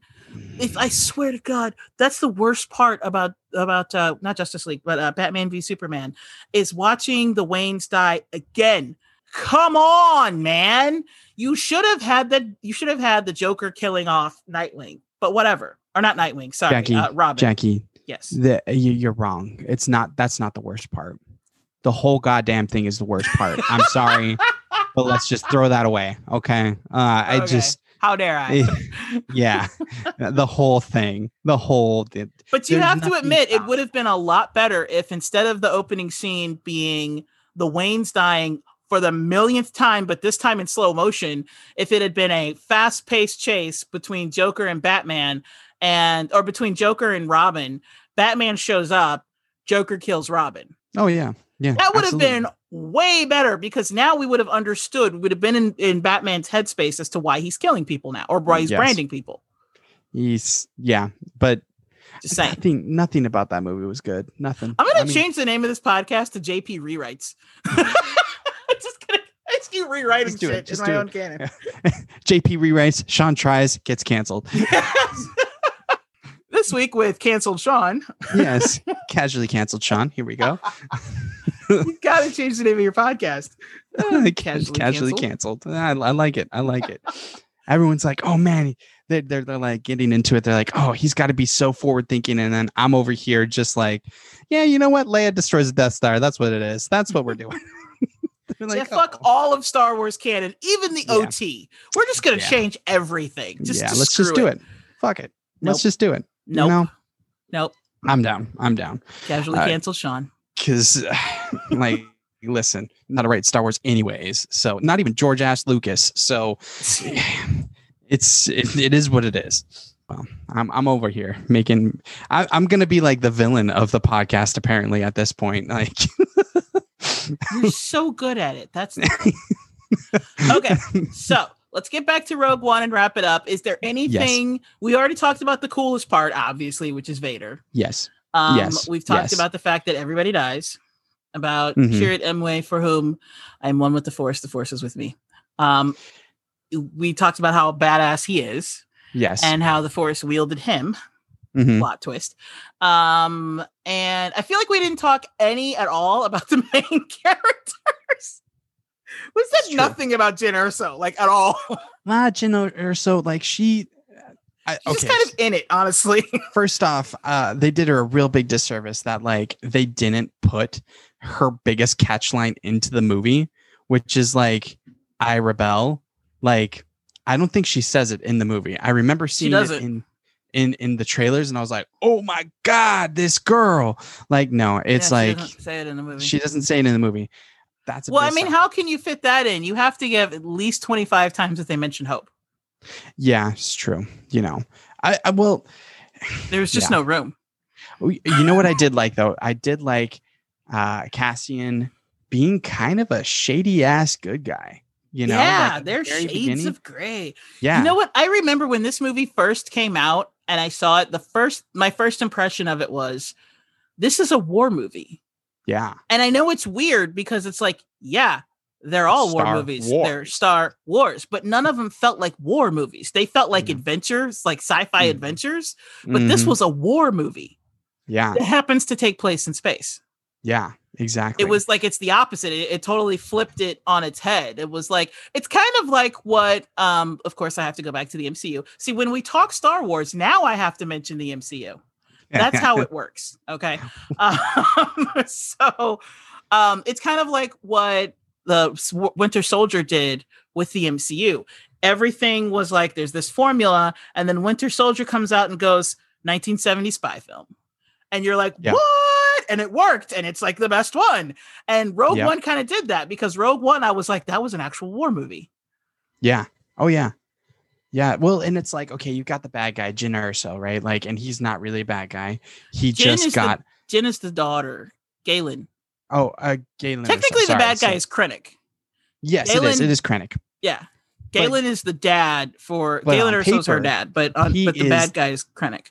If i swear to god that's the worst part about about uh not justice league but uh, batman v superman is watching the waynes die again. Come on man! You should have had the you should have had the joker killing off nightwing but whatever. Or not nightwing sorry Jackie, uh, robin. Jackie, yes the, you, you're wrong. It's not. That's not the worst part. The whole goddamn thing is the worst part. I'm sorry, but let's just throw that away. Okay. Uh, I Okay. just, How dare I? yeah, the whole thing, the whole. But you have to admit, it would have been a lot better if instead of the opening scene being the Waynes dying for the millionth time, but this time in slow motion, if it had been a fast paced chase between Joker and Batman and or between Joker and Robin, Batman shows up, Joker kills Robin. oh yeah, yeah. That would have been way better because now we would have understood, would have been in, in Batman's headspace as to why he's killing people now or why he's Yes. branding people. He's yeah, but Just saying. nothing, nothing about that movie was good. Nothing. I'm gonna I mean, change the name of this podcast to JP Rewrites. Just kidding. rewriting Just do it, shit just in my it. own canon. JP rewrites. Sean tries. Gets canceled. this week with canceled Sean, yes, casually canceled. Sean. Here we go. you got to change the name of your podcast. casually, Casually casually canceled. I, I like it. I like it. Everyone's like, oh man, they're, they're, they're like getting into it. They're like, oh, he's got to be so forward thinking. And then I'm over here just like, yeah, you know what? Leia destroys the Death Star. That's what it is. That's what we're doing. They're yeah, fuck "Oh." all of Star Wars canon, even the Yeah. OT. We're just gonna Yeah. change everything. Just yeah, let's just do it. Fuck it. Nope. Let's just do it. Nope. Know, Nope. I'm down. I'm down. Casually Uh, cancel Sean. Because, like, listen, not to write Star Wars anyways. So, not even George Ass Lucas. So, it's it, it is what it is. Well, I'm I'm over here making. I, I'm gonna be like the villain of the podcast apparently at this point. Like, You're so good at it. That's okay. So let's get back to Rogue One and wrap it up. Is there anything we already talked about the coolest part, obviously, which is Vader. yes, Um, Yes, we've talked yes. about the fact that everybody dies, about Mhm. Chirrut Îmwe, for whom I'm one with the Force, the Force is with me. Um, we talked about how badass he is yes, and how the Force wielded him. Mhm. Plot twist. Um, and I feel like we didn't talk any at all about the main characters. We It's said true. nothing about Jyn Erso, like at all. Ah, Jyn Erso, like she. I, She's okay, just kind of in it, honestly. first off, uh, they did her a real big disservice that like they didn't put her biggest catch line into the movie, which is like I rebel. Like I don't think she says it in the movie. I remember seeing it in in in the trailers, and I was like, oh my god, this girl. Like no, it's Yeah, she like doesn't say it in the movie. she doesn't say it in the movie. That's a well, I mean, how can you fit that in? You have to give at least 25 times that they mention hope. yeah, it's true. You know, I, I will. There's just Yeah. no room. You know what I did like though? I did like uh Cassian being kind of a shady ass good guy. You know, yeah, like, they're very shades beginning. of gray. yeah. You know what? I remember when this movie first came out and I saw it, the first my first impression of it was this is a war movie. Yeah, And I know it's weird because it's like, yeah, they're all war Star movies. They're Star Wars, but none of them felt like war movies. They felt like Mhm. adventures, like sci-fi Mhm. adventures, but this Mhm. was a war movie. yeah, It happens to take place in space. yeah, exactly. It was like it's the opposite. It, it totally flipped it on its head. It was like it's kind of like what um of course I have to go back to the MCU. See, when we talk Star Wars, now I have to mention the MCU. That's how it works. Okay. Um, so um it's kind of like what the Winter Soldier did with the MCU. Everything was like there's this formula and then Winter Soldier comes out and goes 1970 spy film. And you're like, Yeah. "What?" And it worked and it's like the best one. And Rogue Yep. One kind of did that because Rogue One I was like that was an actual war movie. yeah. Oh yeah. Yeah, well, and it's like okay, you got the bad guy Jyn Erso, right? Like, and he's not really a bad guy. He Jin is just the- got Jin is the daughter, Galen. oh, uh, Galen. Erso, Technically the bad guy so- is Krennic. yes, it is. Galen- It is Krennic. Yeah. But- Galen is the dad for Galen on Erso's her dad, but on, but the is- bad guy is Krennic.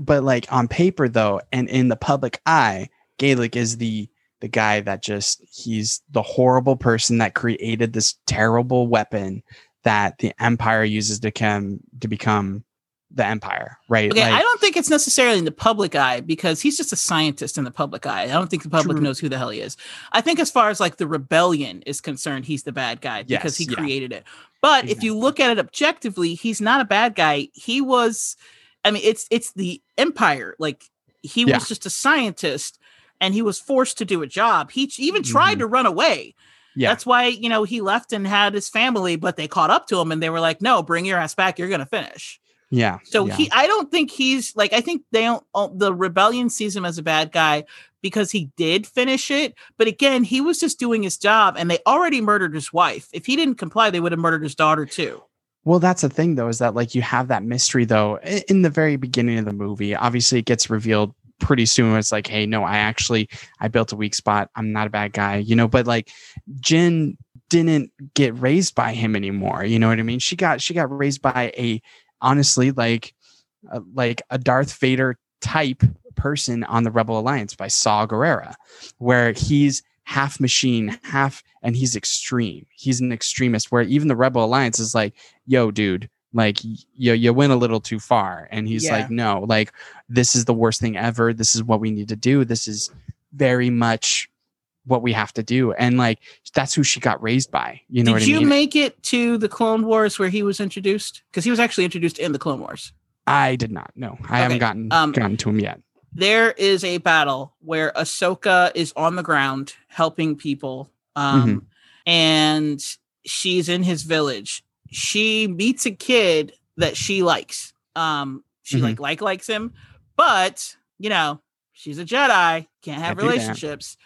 But like on paper though and in the public eye gaelic is the the guy that just he's the horrible person that created this terrible weapon that the empire uses to come to become the empire right Okay, Like, I don't think it's necessarily in the public eye because he's just a scientist in the public eye. I don't think the public True. knows who the hell he is. I think as far as like the rebellion is concerned, he's the bad guy because Yes, he yeah. created it. But if you look at it objectively, he's not a bad guy. He was I mean, it's it's the empire. Like he Yeah. was just a scientist and he was forced to do a job. He even tried Mhm. to run away. Yeah That's why, you know, he left and had his family, but they caught up to him and they were like, no, bring your ass back. You're going to finish. yeah So yeah. he, I don't think he's like, I think they don't, the rebellion sees him as a bad guy because he did finish it. But again, he was just doing his job and they already murdered his wife. If he didn't comply, they would have murdered his daughter too. Well, that's the thing, though, is that like you have that mystery, though, in the very beginning of the movie. Obviously, it gets revealed pretty soon. It's like, hey, no, I actually I built a weak spot. I'm not a bad guy, you know. But like, Jen didn't get raised by him anymore. You know what I mean? She got she got raised by a honestly like uh, like a Darth Vader type person on the Rebel Alliance by Saw Gerrera, where he's half machine, half, and he's extreme. He's an extremist where even the Rebel Alliance is like, yo, dude, like you you went a little too far. And he's Yeah. like, no, like this is the worst thing ever. This is what we need to do. This is very much what we have to do. And like that's who she got raised by. You know Did what you I mean? make it to the Clone Wars where he was introduced? Because he was actually introduced in the Clone Wars. I did not. No, I haven't gotten um, gotten to him yet. There is a battle where Ahsoka is on the ground helping people, um, Mm-hmm. and she's in his village. She meets a kid that she likes. Um, she Mhm. like like likes him, but you know she's a Jedi, can't have Can't do that. relationships.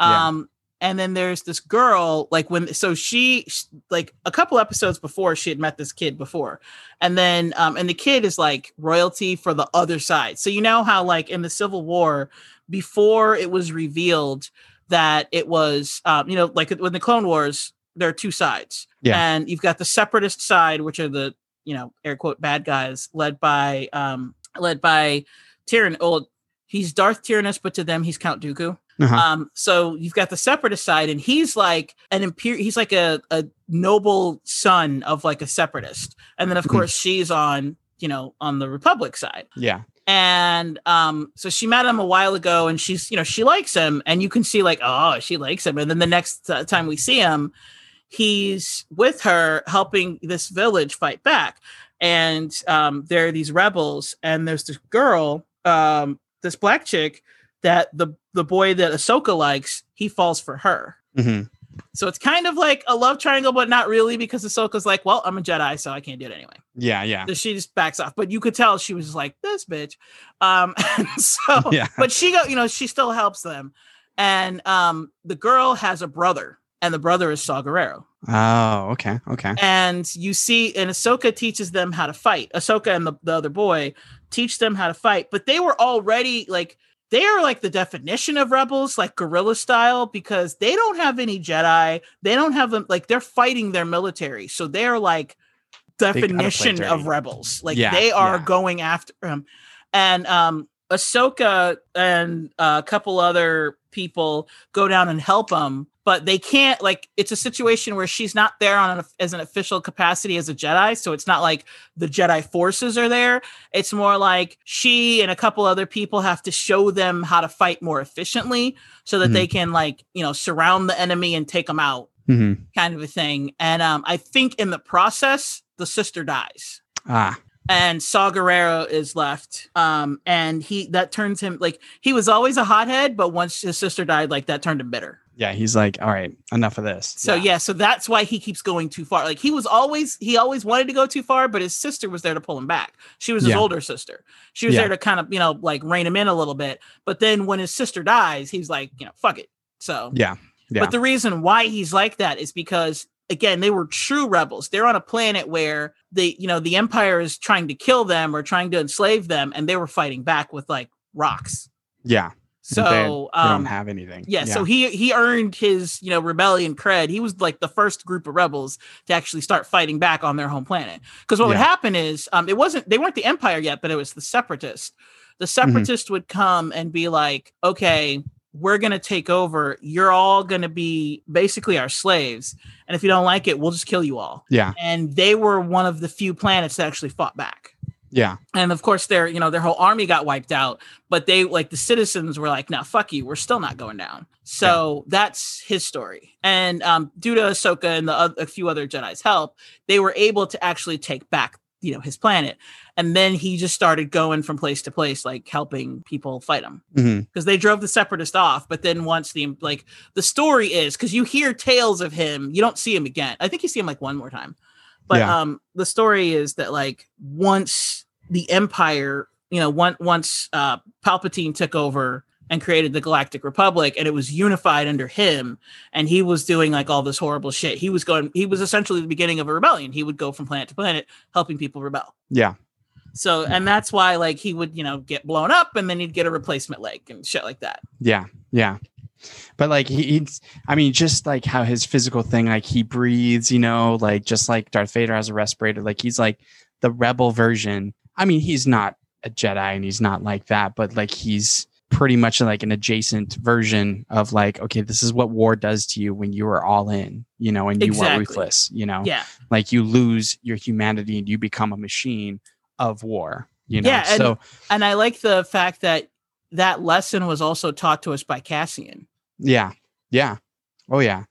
Yeah. Um, and then there's this girl, like when so she like a couple episodes before she had met this kid before, and then um, and the kid is like royalty for the other side. So you know how like in the Civil War, before it was revealed that it was um, you know like when the Clone Wars, there are two sides, Yeah. and you've got the separatist side, which are the you know air quote bad guys led by um led by Tyrann. Old he's Darth Tyrannus, but to them he's Count Dooku. Uh-huh. Um, so you've got the separatist side, and he's like an imperial. He's like a a noble son of like a separatist, and then of Mhm. course she's on you know on the Republic side. yeah. And um, so she met him a while ago, and she's you know she likes him, and you can see like oh she likes him, and then the next uh, time we see him, he's with her helping this village fight back, and um, there are these rebels, and there's this girl, um, this black chick that the the boy that Ahsoka likes, he falls for her. Mhm. So it's kind of like a love triangle, but not really because Ahsoka's like, well, I'm a Jedi, so I can't do it anyway. Yeah. Yeah. So she just backs off. But you could tell she was like, this bitch. Um, so, Yeah. but she go, you know, she still helps them. And um, the girl has a brother, and the brother is Saw Gerrera. Oh, okay. Okay. And you see, and Ahsoka teaches them how to fight. Ahsoka and the, the other boy teach them how to fight, but they were already like, they are like the definition of rebels, like guerrilla style, because they don't have any Jedi. They don't have them, like, they're fighting their military. So they're like definition of rebels. Like, Yeah, they are yeah. going after him. And um, Ahsoka and a couple other people go down and help him, but they can't. Like, it's a situation where she's not there on an, as an official capacity as a Jedi, so it's not like the Jedi forces are there. It's more like she and a couple other people have to show them how to fight more efficiently, so that Mhm. they can like you know surround the enemy and take them out, hmm kind of a thing. And um, I think in the process, the sister dies Ah. And Saw Gerrera is left. Um, and he that turns him like he was always a hothead, but once his sister died, like that turned him bitter. Yeah. He's like, all right, enough of this. So yeah. so that's why he keeps going too far. Like he was always he always wanted to go too far, but his sister was there to pull him back. She was his Yeah. older sister. She was Yeah. there to kind of you know like rein him in a little bit. But then when his sister dies, he's like you know fuck it. So Yeah. Yeah. but the reason why he's like that is because again, they were true rebels. They're on a planet where the you know the empire is trying to kill them or trying to enslave them, and they were fighting back with like rocks. yeah. So they, they um, don't have anything. yeah, so he he earned his you know rebellion cred. He was like the first group of rebels to actually start fighting back on their home planet. Because what would happen is um it wasn't they weren't the empire yet, but it was the separatists. The Mm-hmm. separatists would come and be like, okay, we're gonna take over. You're all gonna be basically our slaves, and if you don't like it, we'll just kill you all. yeah. And they were one of the few planets that actually fought back Yeah. and of course their you know their whole army got wiped out but they like the citizens were like no fuck you we're still not going down so that's his story and um due to ahsoka and the a few other jedi's help they were able to actually take back you know his planet. And then he just started going from place to place like helping people fight him. Because they drove the separatist off but then once the like the story is because you hear tales of him you don't see him again. I think you see him like one more time. But Yeah. um the story is that like once the empire you know once once uh palpatine took over and created the galactic republic and it was unified under him and he was doing like all this horrible shit he was going he was essentially the beginning of a rebellion he would go from planet to planet helping people rebel Yeah. so and that's why like he would you know get blown up and then he'd get a replacement leg and shit like that Yeah. Yeah. But like he, he's, I mean, just like how his physical thing, like he breathes, you know, like just like Darth Vader has a respirator, like he's like the rebel version. I mean, he's not a Jedi and he's not like that, but like he's pretty much like an adjacent version of like, okay, this is what war does to you when you are all in, you know, and you Exactly. are ruthless, you know, Yeah. like you lose your humanity and you become a machine of war, you know. Yeah, and- so And I like the fact that that lesson was also taught to us by Cassian. Yeah. Yeah. Oh yeah.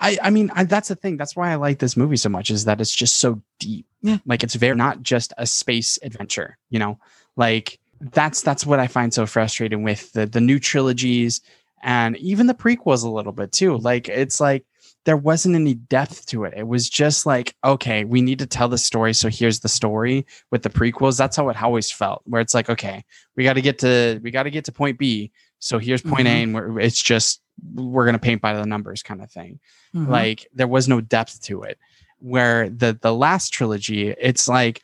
I I mean I, that's the thing. That's why I like this movie so much is that it's just so deep. Yeah. Like it's very not just a space adventure, you know. Like that's that's what I find so frustrating with the the new trilogies and even the prequels a little bit too. Like it's like there wasn't any depth to it. It was just like, okay, we need to tell the story, so here's the story with the prequels. That's how it always felt. Where it's like, okay, we got to get to we got to get to point B. So here's point A, Mhm. and we're, it's just we're gonna paint by the numbers kind of thing. Mhm. Like there was no depth to it. Where the the last trilogy, it's like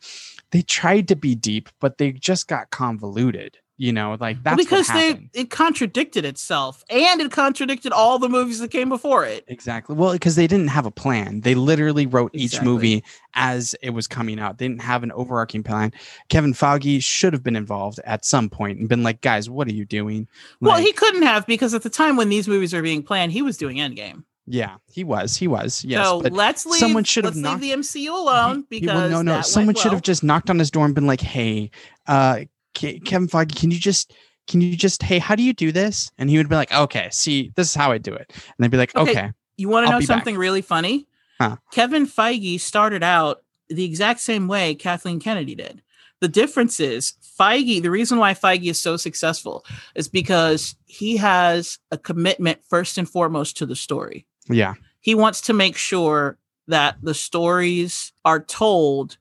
they tried to be deep, but they just got convoluted. You know, like that's because they it contradicted itself and it contradicted all the movies that came before it. Exactly. Well, because they didn't have a plan. They literally wrote each movie as it was coming out. They didn't have an overarching plan. Kevin Feige should have been involved at some point and been like, guys, what are you doing? well, he couldn't have because at the time when these movies were being planned, he was doing Endgame. Yeah, he was. He was. Yes. so but let's leave. someone should have let's knocked- leave the MCU alone because well, no, no. Someone should have just knocked on his door and been like, hey, uh, Kevin Feige, can you just. Can you just, hey, how do you do this? And he would be like, okay, see, this is how I do it. And they'd be like, Okay. okay, You want to know be back. something really funny? Huh. Kevin Feige started out the exact same way Kathleen Kennedy did. The difference is Feige, the reason why Feige is so successful is because he has a commitment first and foremost to the story. Yeah, He wants to make sure that the stories are told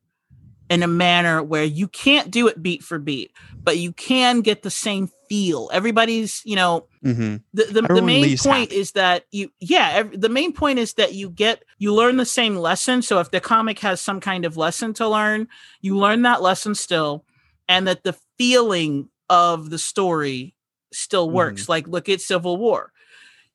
in a manner where you can't do it beat for beat, but you can get the same feel. Everybody's, you know, hmm the, the, the main point happy. is that you yeah ev- the main point is that you get you learn the same lesson so if the comic has some kind of lesson to learn you learn that lesson still and that the feeling of the story still Mm-hmm. works like look at civil war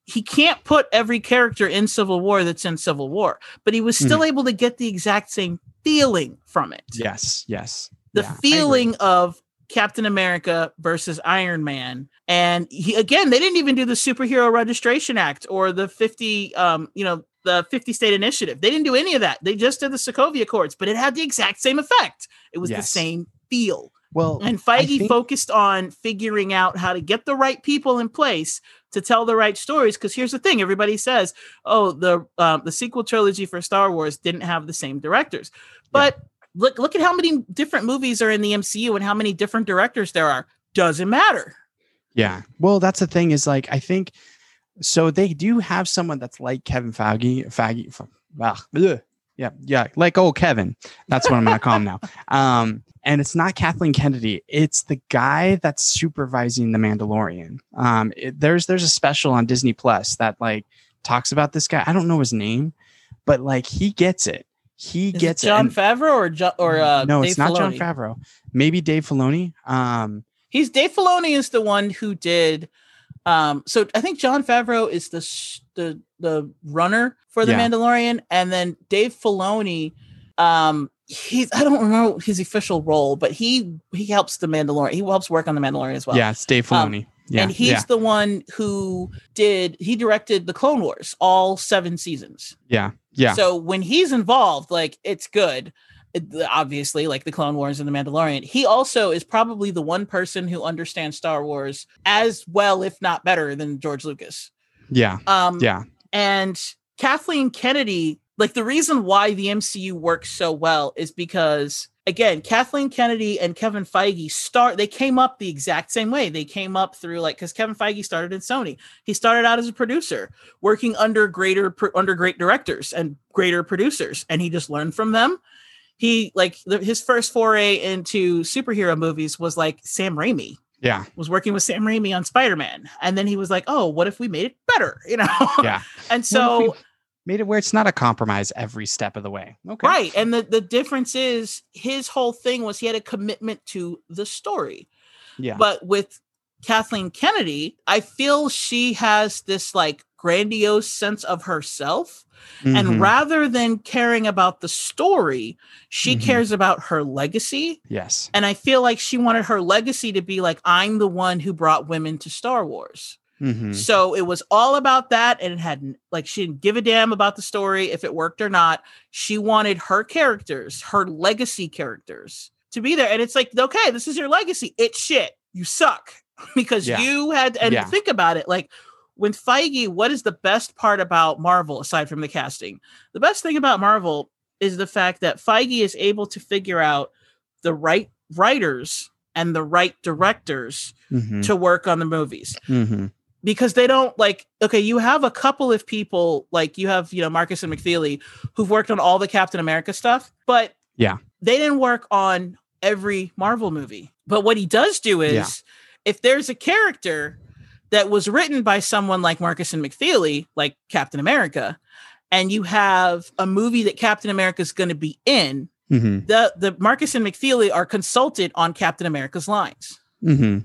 he can't put every character in civil war that's in civil war but he was still able to get the exact same feeling from it yes, yes. the Yeah, feeling of Captain America versus Iron Man. And he, again, they didn't even do the Superhero Registration Act or the 50, um, you know, the 50 state initiative. They didn't do any of that. They just did the Sokovia Accords, but it had the exact same effect. It was the same feel. Well, And Feige think- focused on figuring out how to get the right people in place to tell the right stories. Because here's the thing: everybody says, "Oh, the um, the sequel trilogy for Star Wars didn't have the same directors," but look look at how many different movies are in the MCU and how many different directors there are. Doesn't matter. Yeah. Well, that's the thing is like I think so they do have someone that's like Kevin Feige, Feige, F- ugh, ugh. Yeah, yeah, like old Kevin. That's what I'm gonna call him now. Um, and it's not Kathleen Kennedy. It's the guy that's supervising the Mandalorian. Um, it- there's there's a special on Disney Plus that like talks about this guy. I don't know his name, but like he gets it. He Is it gets Jon it. Favreau or jo- or uh, no, Dave it's not Jon Favreau. Maybe Dave Filoni. Um, He's Dave Filoni is the one who did. Um, so I think Jon Favreau is the sh- the the runner for the Yeah. Mandalorian, and then Dave Filoni, um, he's I don't remember his official role, but he he helps the Mandalorian. He helps work on the Mandalorian as well. yeah, it's Dave um, Filoni. yeah, and he's yeah, the one who did he directed the Clone Wars all seven seasons. yeah, yeah. So when he's involved, like it's good. It- obviously, like the Clone Wars and the Mandalorian, he also is probably the one person who understands Star Wars as well, if not better, than George Lucas. Yeah, Um, yeah. and Kathleen Kennedy, like the reason why the MCU works so well is because again, Kathleen Kennedy and Kevin Feige start they came up the exact same way. They came up through like cuz Kevin Feige started in Sony. He started out as a producer, working under greater under great directors and greater producers and he just learned from them. He like the, his first foray into superhero movies was like Sam Raimi Yeah, was working with Sam Raimi on Spider-Man and then he was like, "Oh, what if we made it better?" you know. yeah. And so made it where it's not a compromise every step of the way. Okay. Right. And the, the difference is his whole thing was he had a commitment to the story. Yeah. But with Kathleen Kennedy, I feel she has this like grandiose sense of herself. And Mhm. rather than caring about the story, she Mhm. cares about her legacy. yes. And I feel like she wanted her legacy to be like, I'm the one who brought women to Star Wars. Mhm. So it was all about that. And it had like, she didn't give a damn about the story, if it worked or not. She wanted her characters, her legacy characters to be there. And it's like, okay, this is your legacy. It's shit. You suck because Yeah. you had, and Yeah. think about it like, when Feige, what is the best part about Marvel aside from the casting? The best thing about Marvel is the fact that Feige is able to figure out the right writers and the right directors Mhm. to work on the movies Mhm. because they don't like okay you have a couple of people like you have you know Markus and McFeely who've worked on all the Captain America stuff but Yeah. they didn't work on every Marvel movie but what he does do is Yeah. If there's a character that was written by someone like Markus and McFeely like Captain America and you have a movie that Captain America is going to be in Mhm. the the Markus and McFeely are consulted on Captain America's lines Mhm.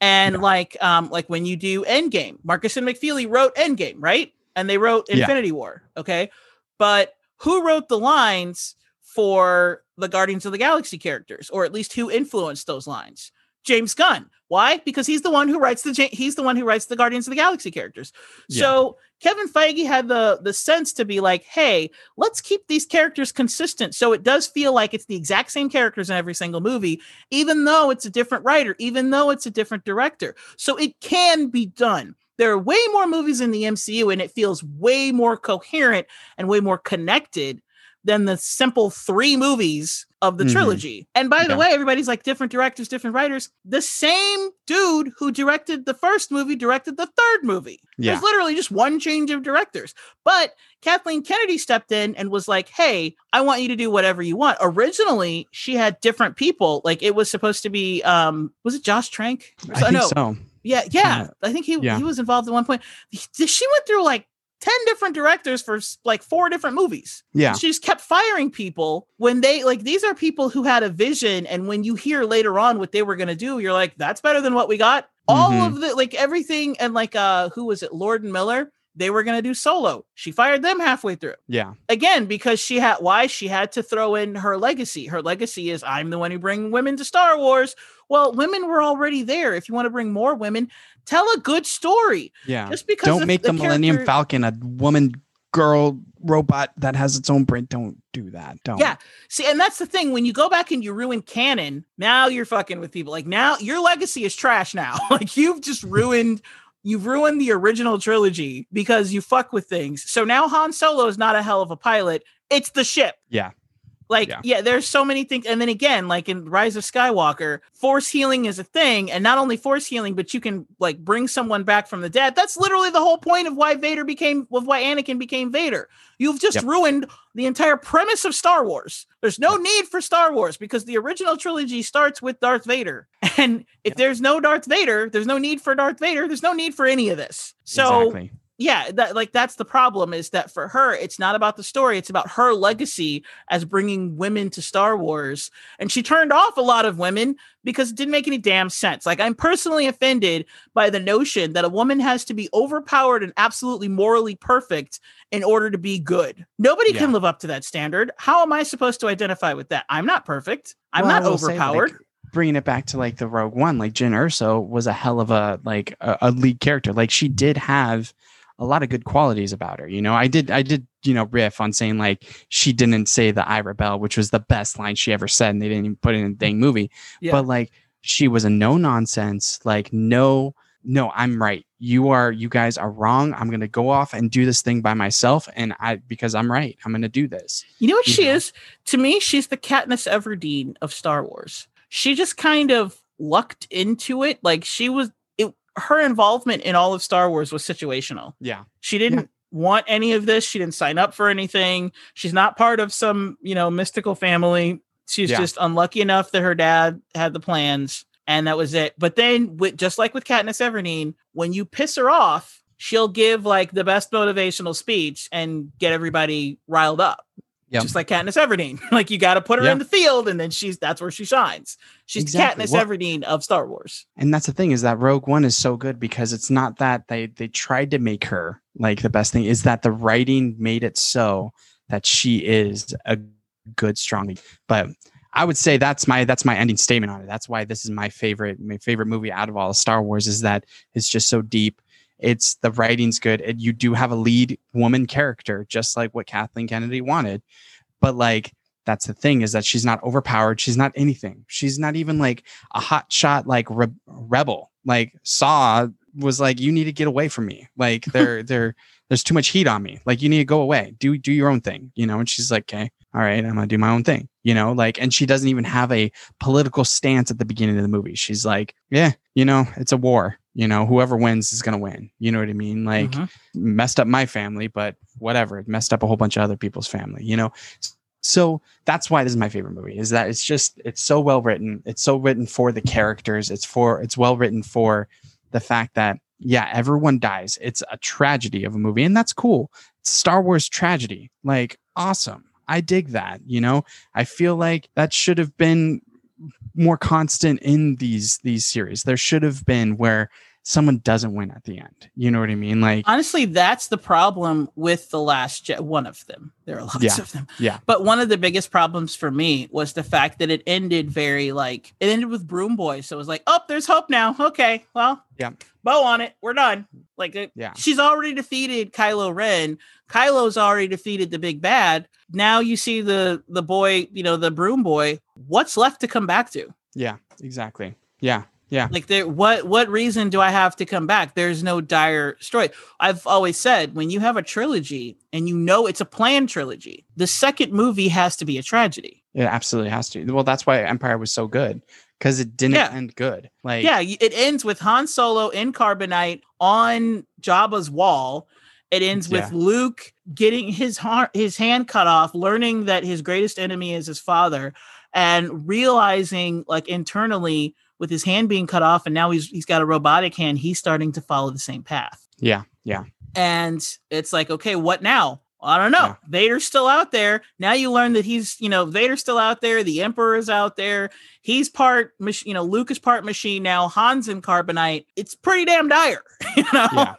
and Yeah. like um like when you do Endgame, Markus and McFeely wrote Endgame, right? And they wrote Yeah. Infinity War, okay? But who wrote the lines for the Guardians of the Galaxy characters or at least who influenced those lines? James Gunn. Why? Because he's the one who writes the he's the one who writes the Guardians of the Galaxy characters. So Kevin Feige had the the sense to be like, "Hey, let's keep these characters consistent so it does feel like it's the exact same characters in every single movie even though it's a different writer, even though it's a different director. So it can be done. There are way more movies in the MCU and it feels way more coherent and way more connected than the simple three movies of the Mhm. trilogy. And by the way, everybody's like different directors, different writers. The same dude who directed the first movie directed the third movie. Yeah. There's literally just one change of directors. But Kathleen Kennedy stepped in and was like, "Hey, I want you to do whatever you want." Originally, she had different people. Like it was supposed to be um was it Josh Trank? I think no. so. Yeah, yeah. I think he yeah. he was involved at one point. She went through like 10 different directors for like four different movies. Yeah. She just kept firing people when they like these are people who had a vision and when you hear later on what they were going to do, you're like that's better than what we got. All Mhm. of the like everything and like uh who was it? Lord and Miller, they were going to do solo. She fired them halfway through Yeah. again because she had why she had to throw in her legacy her legacy is i'm the one who bring women to star wars well women were already there if you want to bring more women tell a good story Yeah. just because Don't make the, Millennium character- Falcon a woman girl robot that has its own brain. Don't do that. Don't. Yeah. See, and that's the thing. When you go back and you ruin canon, now you're fucking with people. Like now your legacy is trash now. like you've just ruined you've ruined the original trilogy because you fuck with things. So now Han Solo is not a hell of a pilot. It's the ship. Yeah. Like, Yeah. yeah. there's so many things. And then again, like in Rise of Skywalker, force healing is a thing. And not only force healing, but you can like bring someone back from the dead. That's literally the whole point of why Vader became, of why Anakin became Vader. You've just Yep. ruined the entire premise of Star Wars. There's no need for Star Wars because the original trilogy starts with Darth Vader. And if Yep. there's no Darth Vader, there's no need for Darth Vader. There's no need for any of this. So exactly. Yeah that like that's the problem is that for her it's not about the story it's about her legacy as bringing women to star wars and she turned off a lot of women because it didn't make any damn sense. Like i'm personally offended by the notion that a woman has to be overpowered and absolutely morally perfect in order to be good. Nobody can live up to that standard. How am i supposed to identify with that? I'm not perfect. I'm Well, not will say, like, overpowered. bringing it back to like the Rogue One, like Jyn Erso was a hell of a like a, a lead character. Like she did have a lot of good qualities about her. You know, I did I did you know riff on saying like she didn't say the I rebel, which was the best line she ever said, and they didn't even put it in the dang movie. Yeah. But like she was a no nonsense, like no. No, I'm right. You are you guys are wrong. I'm gonna go off and do this thing by myself. And I because I'm right. I'm gonna do this. You know what you she know? is? To me, she's the Katniss Everdeen of Star Wars. She just kind of lucked into it. Like she was her involvement in all of Star Wars was situational. Yeah. She didn't want any of this. She didn't sign up for anything. She's not part of some, you know, mystical family. She's Yeah. just unlucky enough that her dad had the plans and that was it. But then with just like with Katniss Everdeen, when you piss her off, she'll give like the best motivational speech and get everybody riled up Yep. Just like Katniss Everdeen. like you got to put her Yeah. in the field and then she's that's where she shines. She's Exactly. Katniss Well- Everdeen of Star Wars. and that's the thing is that Rogue One is so good because it's not that they they tried to make her like the best thing is that the writing made it so that she is a good strong lead. but I would say that's my that's my ending statement on it. That's why this is my favorite my favorite movie out of all of Star Wars is that it's just so deep. It's the writing's good and you do have a lead woman character just like what Kathleen Kennedy wanted. But like that's the thing is that she's not overpowered. She's not anything. She's not even like a hot shot like re- rebel. Like Saw was like, you need to get away from me. Like there, there, there's too much heat on me. Like you need to go away. Do do your own thing. You know. And she's like, okay, all right, I'm gonna do my own thing. You know, like, and she doesn't even have a political stance at the beginning of the movie. She's like, yeah, you know, it's a war. You know, whoever wins is gonna win. You know what I mean? Like Mhm. messed up my family, but whatever. It messed up a whole bunch of other people's family, you know? So that's why this is my favorite movie, is that it's just it's so well written. It's so written for the characters. It's for it's well written for the fact that yeah, everyone dies. It's a tragedy of a movie, and that's cool. It's Star Wars tragedy. Like, awesome. I dig that, you know? I feel like that should have been more constant in these these series. There should have been where someone doesn't win at the end. You know what I mean? Like Honestly, that's the problem with the last Je- one of them. There are lots Yeah. of them. Yeah. But one of the biggest problems for me was the fact that it ended very like it ended with Broom Boy. So it was like, oh, there's hope now. Okay, well, Yeah. bow on it. We're done. Like, it, Yeah. she's already defeated Kylo Ren. Kylo's already defeated the big bad. Now you see the the boy, you know, the Broom Boy. What's left to come back to? yeah, exactly. Yeah. Yeah. Like there what what reason do I have to come back? There's no dire story. I've always said when you have a trilogy and you know it's a planned trilogy, the second movie has to be a tragedy. It absolutely has to. Well, that's why Empire was so good because it didn't Yeah. end good. Like Yeah, it ends with Han Solo in carbonite on Jabba's wall. It ends with Yeah. Luke getting his heart, his hand cut off, learning that his greatest enemy is his father, and realizing like internally with his hand being cut off, and now he's he's got a robotic hand. He's starting to follow the same path. Yeah. Yeah. and it's like okay what now i don't know Yeah. vader's still out there now you learn that he's you know vader's still out there the emperor is out there he's part you know luke is part machine now han's in carbonite it's pretty damn dire you know Yeah.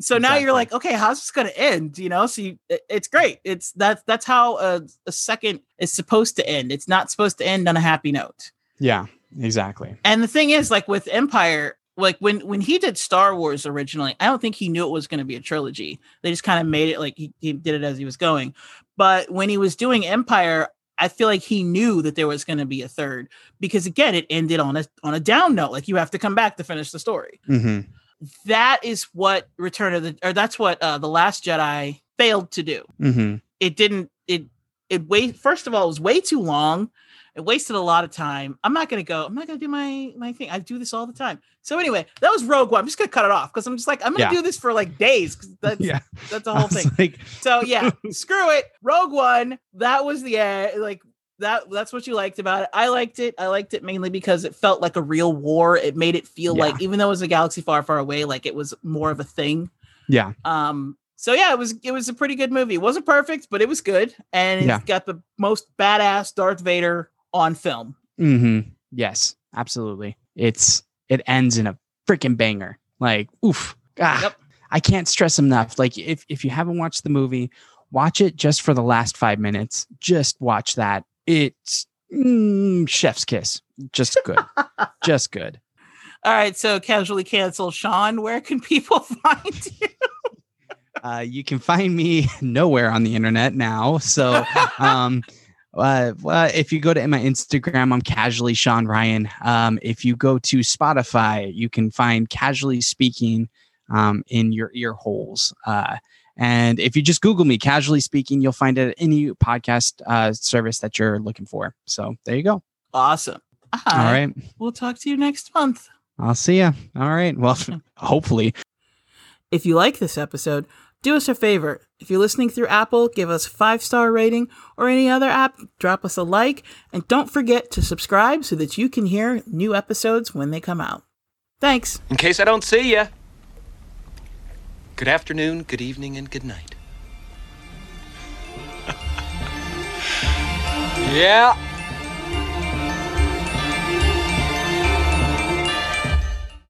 so now you're like okay how's this gonna end you know so you, it- it's great it's that's that's how a, a second is supposed to end it's not supposed to end on a happy note Yeah. Exactly. and the thing is, like with Empire, like when when he did Star Wars originally, I don't think he knew it was going to be a trilogy. They just kind of made it like he, he did it as he was going. But when he was doing Empire, I feel like he knew that there was going to be a third because again, it ended on a on a down note. Like you have to come back to finish the story. hmm That is what Return of the or that's what uh, the Last Jedi failed to do Mm-hmm. it didn't it it wait first of all it was way too long it wasted a lot of time i'm not gonna go i'm not gonna do my my thing i do this all the time so anyway that was rogue one i'm just gonna cut it off because i'm just like i'm gonna Yeah. do this for like days. that's Yeah. that's the whole thing Like, so yeah screw it rogue one that was the uh, like that that's what you liked about it i liked it i liked it mainly because it felt like a real war it made it feel Yeah. like even though it was a galaxy far far away like it was more of a thing yeah. um, so yeah, it was it was a pretty good movie. It wasn't perfect, but it was good, and it's Yeah. got the most badass Darth Vader on film. Mm-hmm. Yes. Absolutely. It's it ends in a freaking banger. Like, oof. Ah, Yep. I can't stress enough. Like, if if you haven't watched the movie, watch it just for the last five minutes. Just watch that. It's mm, chef's kiss. Just good. just good. All right, so casually canceled. Sean, where can people find you? Uh, you can find me nowhere on the internet now. So, um, uh, well, if you go to my Instagram, I'm casually Sean Ryan. Um, if you go to Spotify, you can find casually speaking um, in your ear holes. Uh, and if you just Google me, casually speaking, you'll find it at any podcast uh, service that you're looking for. So there you go. Awesome. All All right. We'll talk to you next month. I'll see ya. All right. Well, hopefully. If you like this episode, do us a favor. If you're listening through Apple, give us five star rating or any other app, drop us a like, and don't forget to subscribe so that you can hear new episodes when they come out. Thanks. In case I don't see you. Good afternoon, good evening, and good night. Yeah.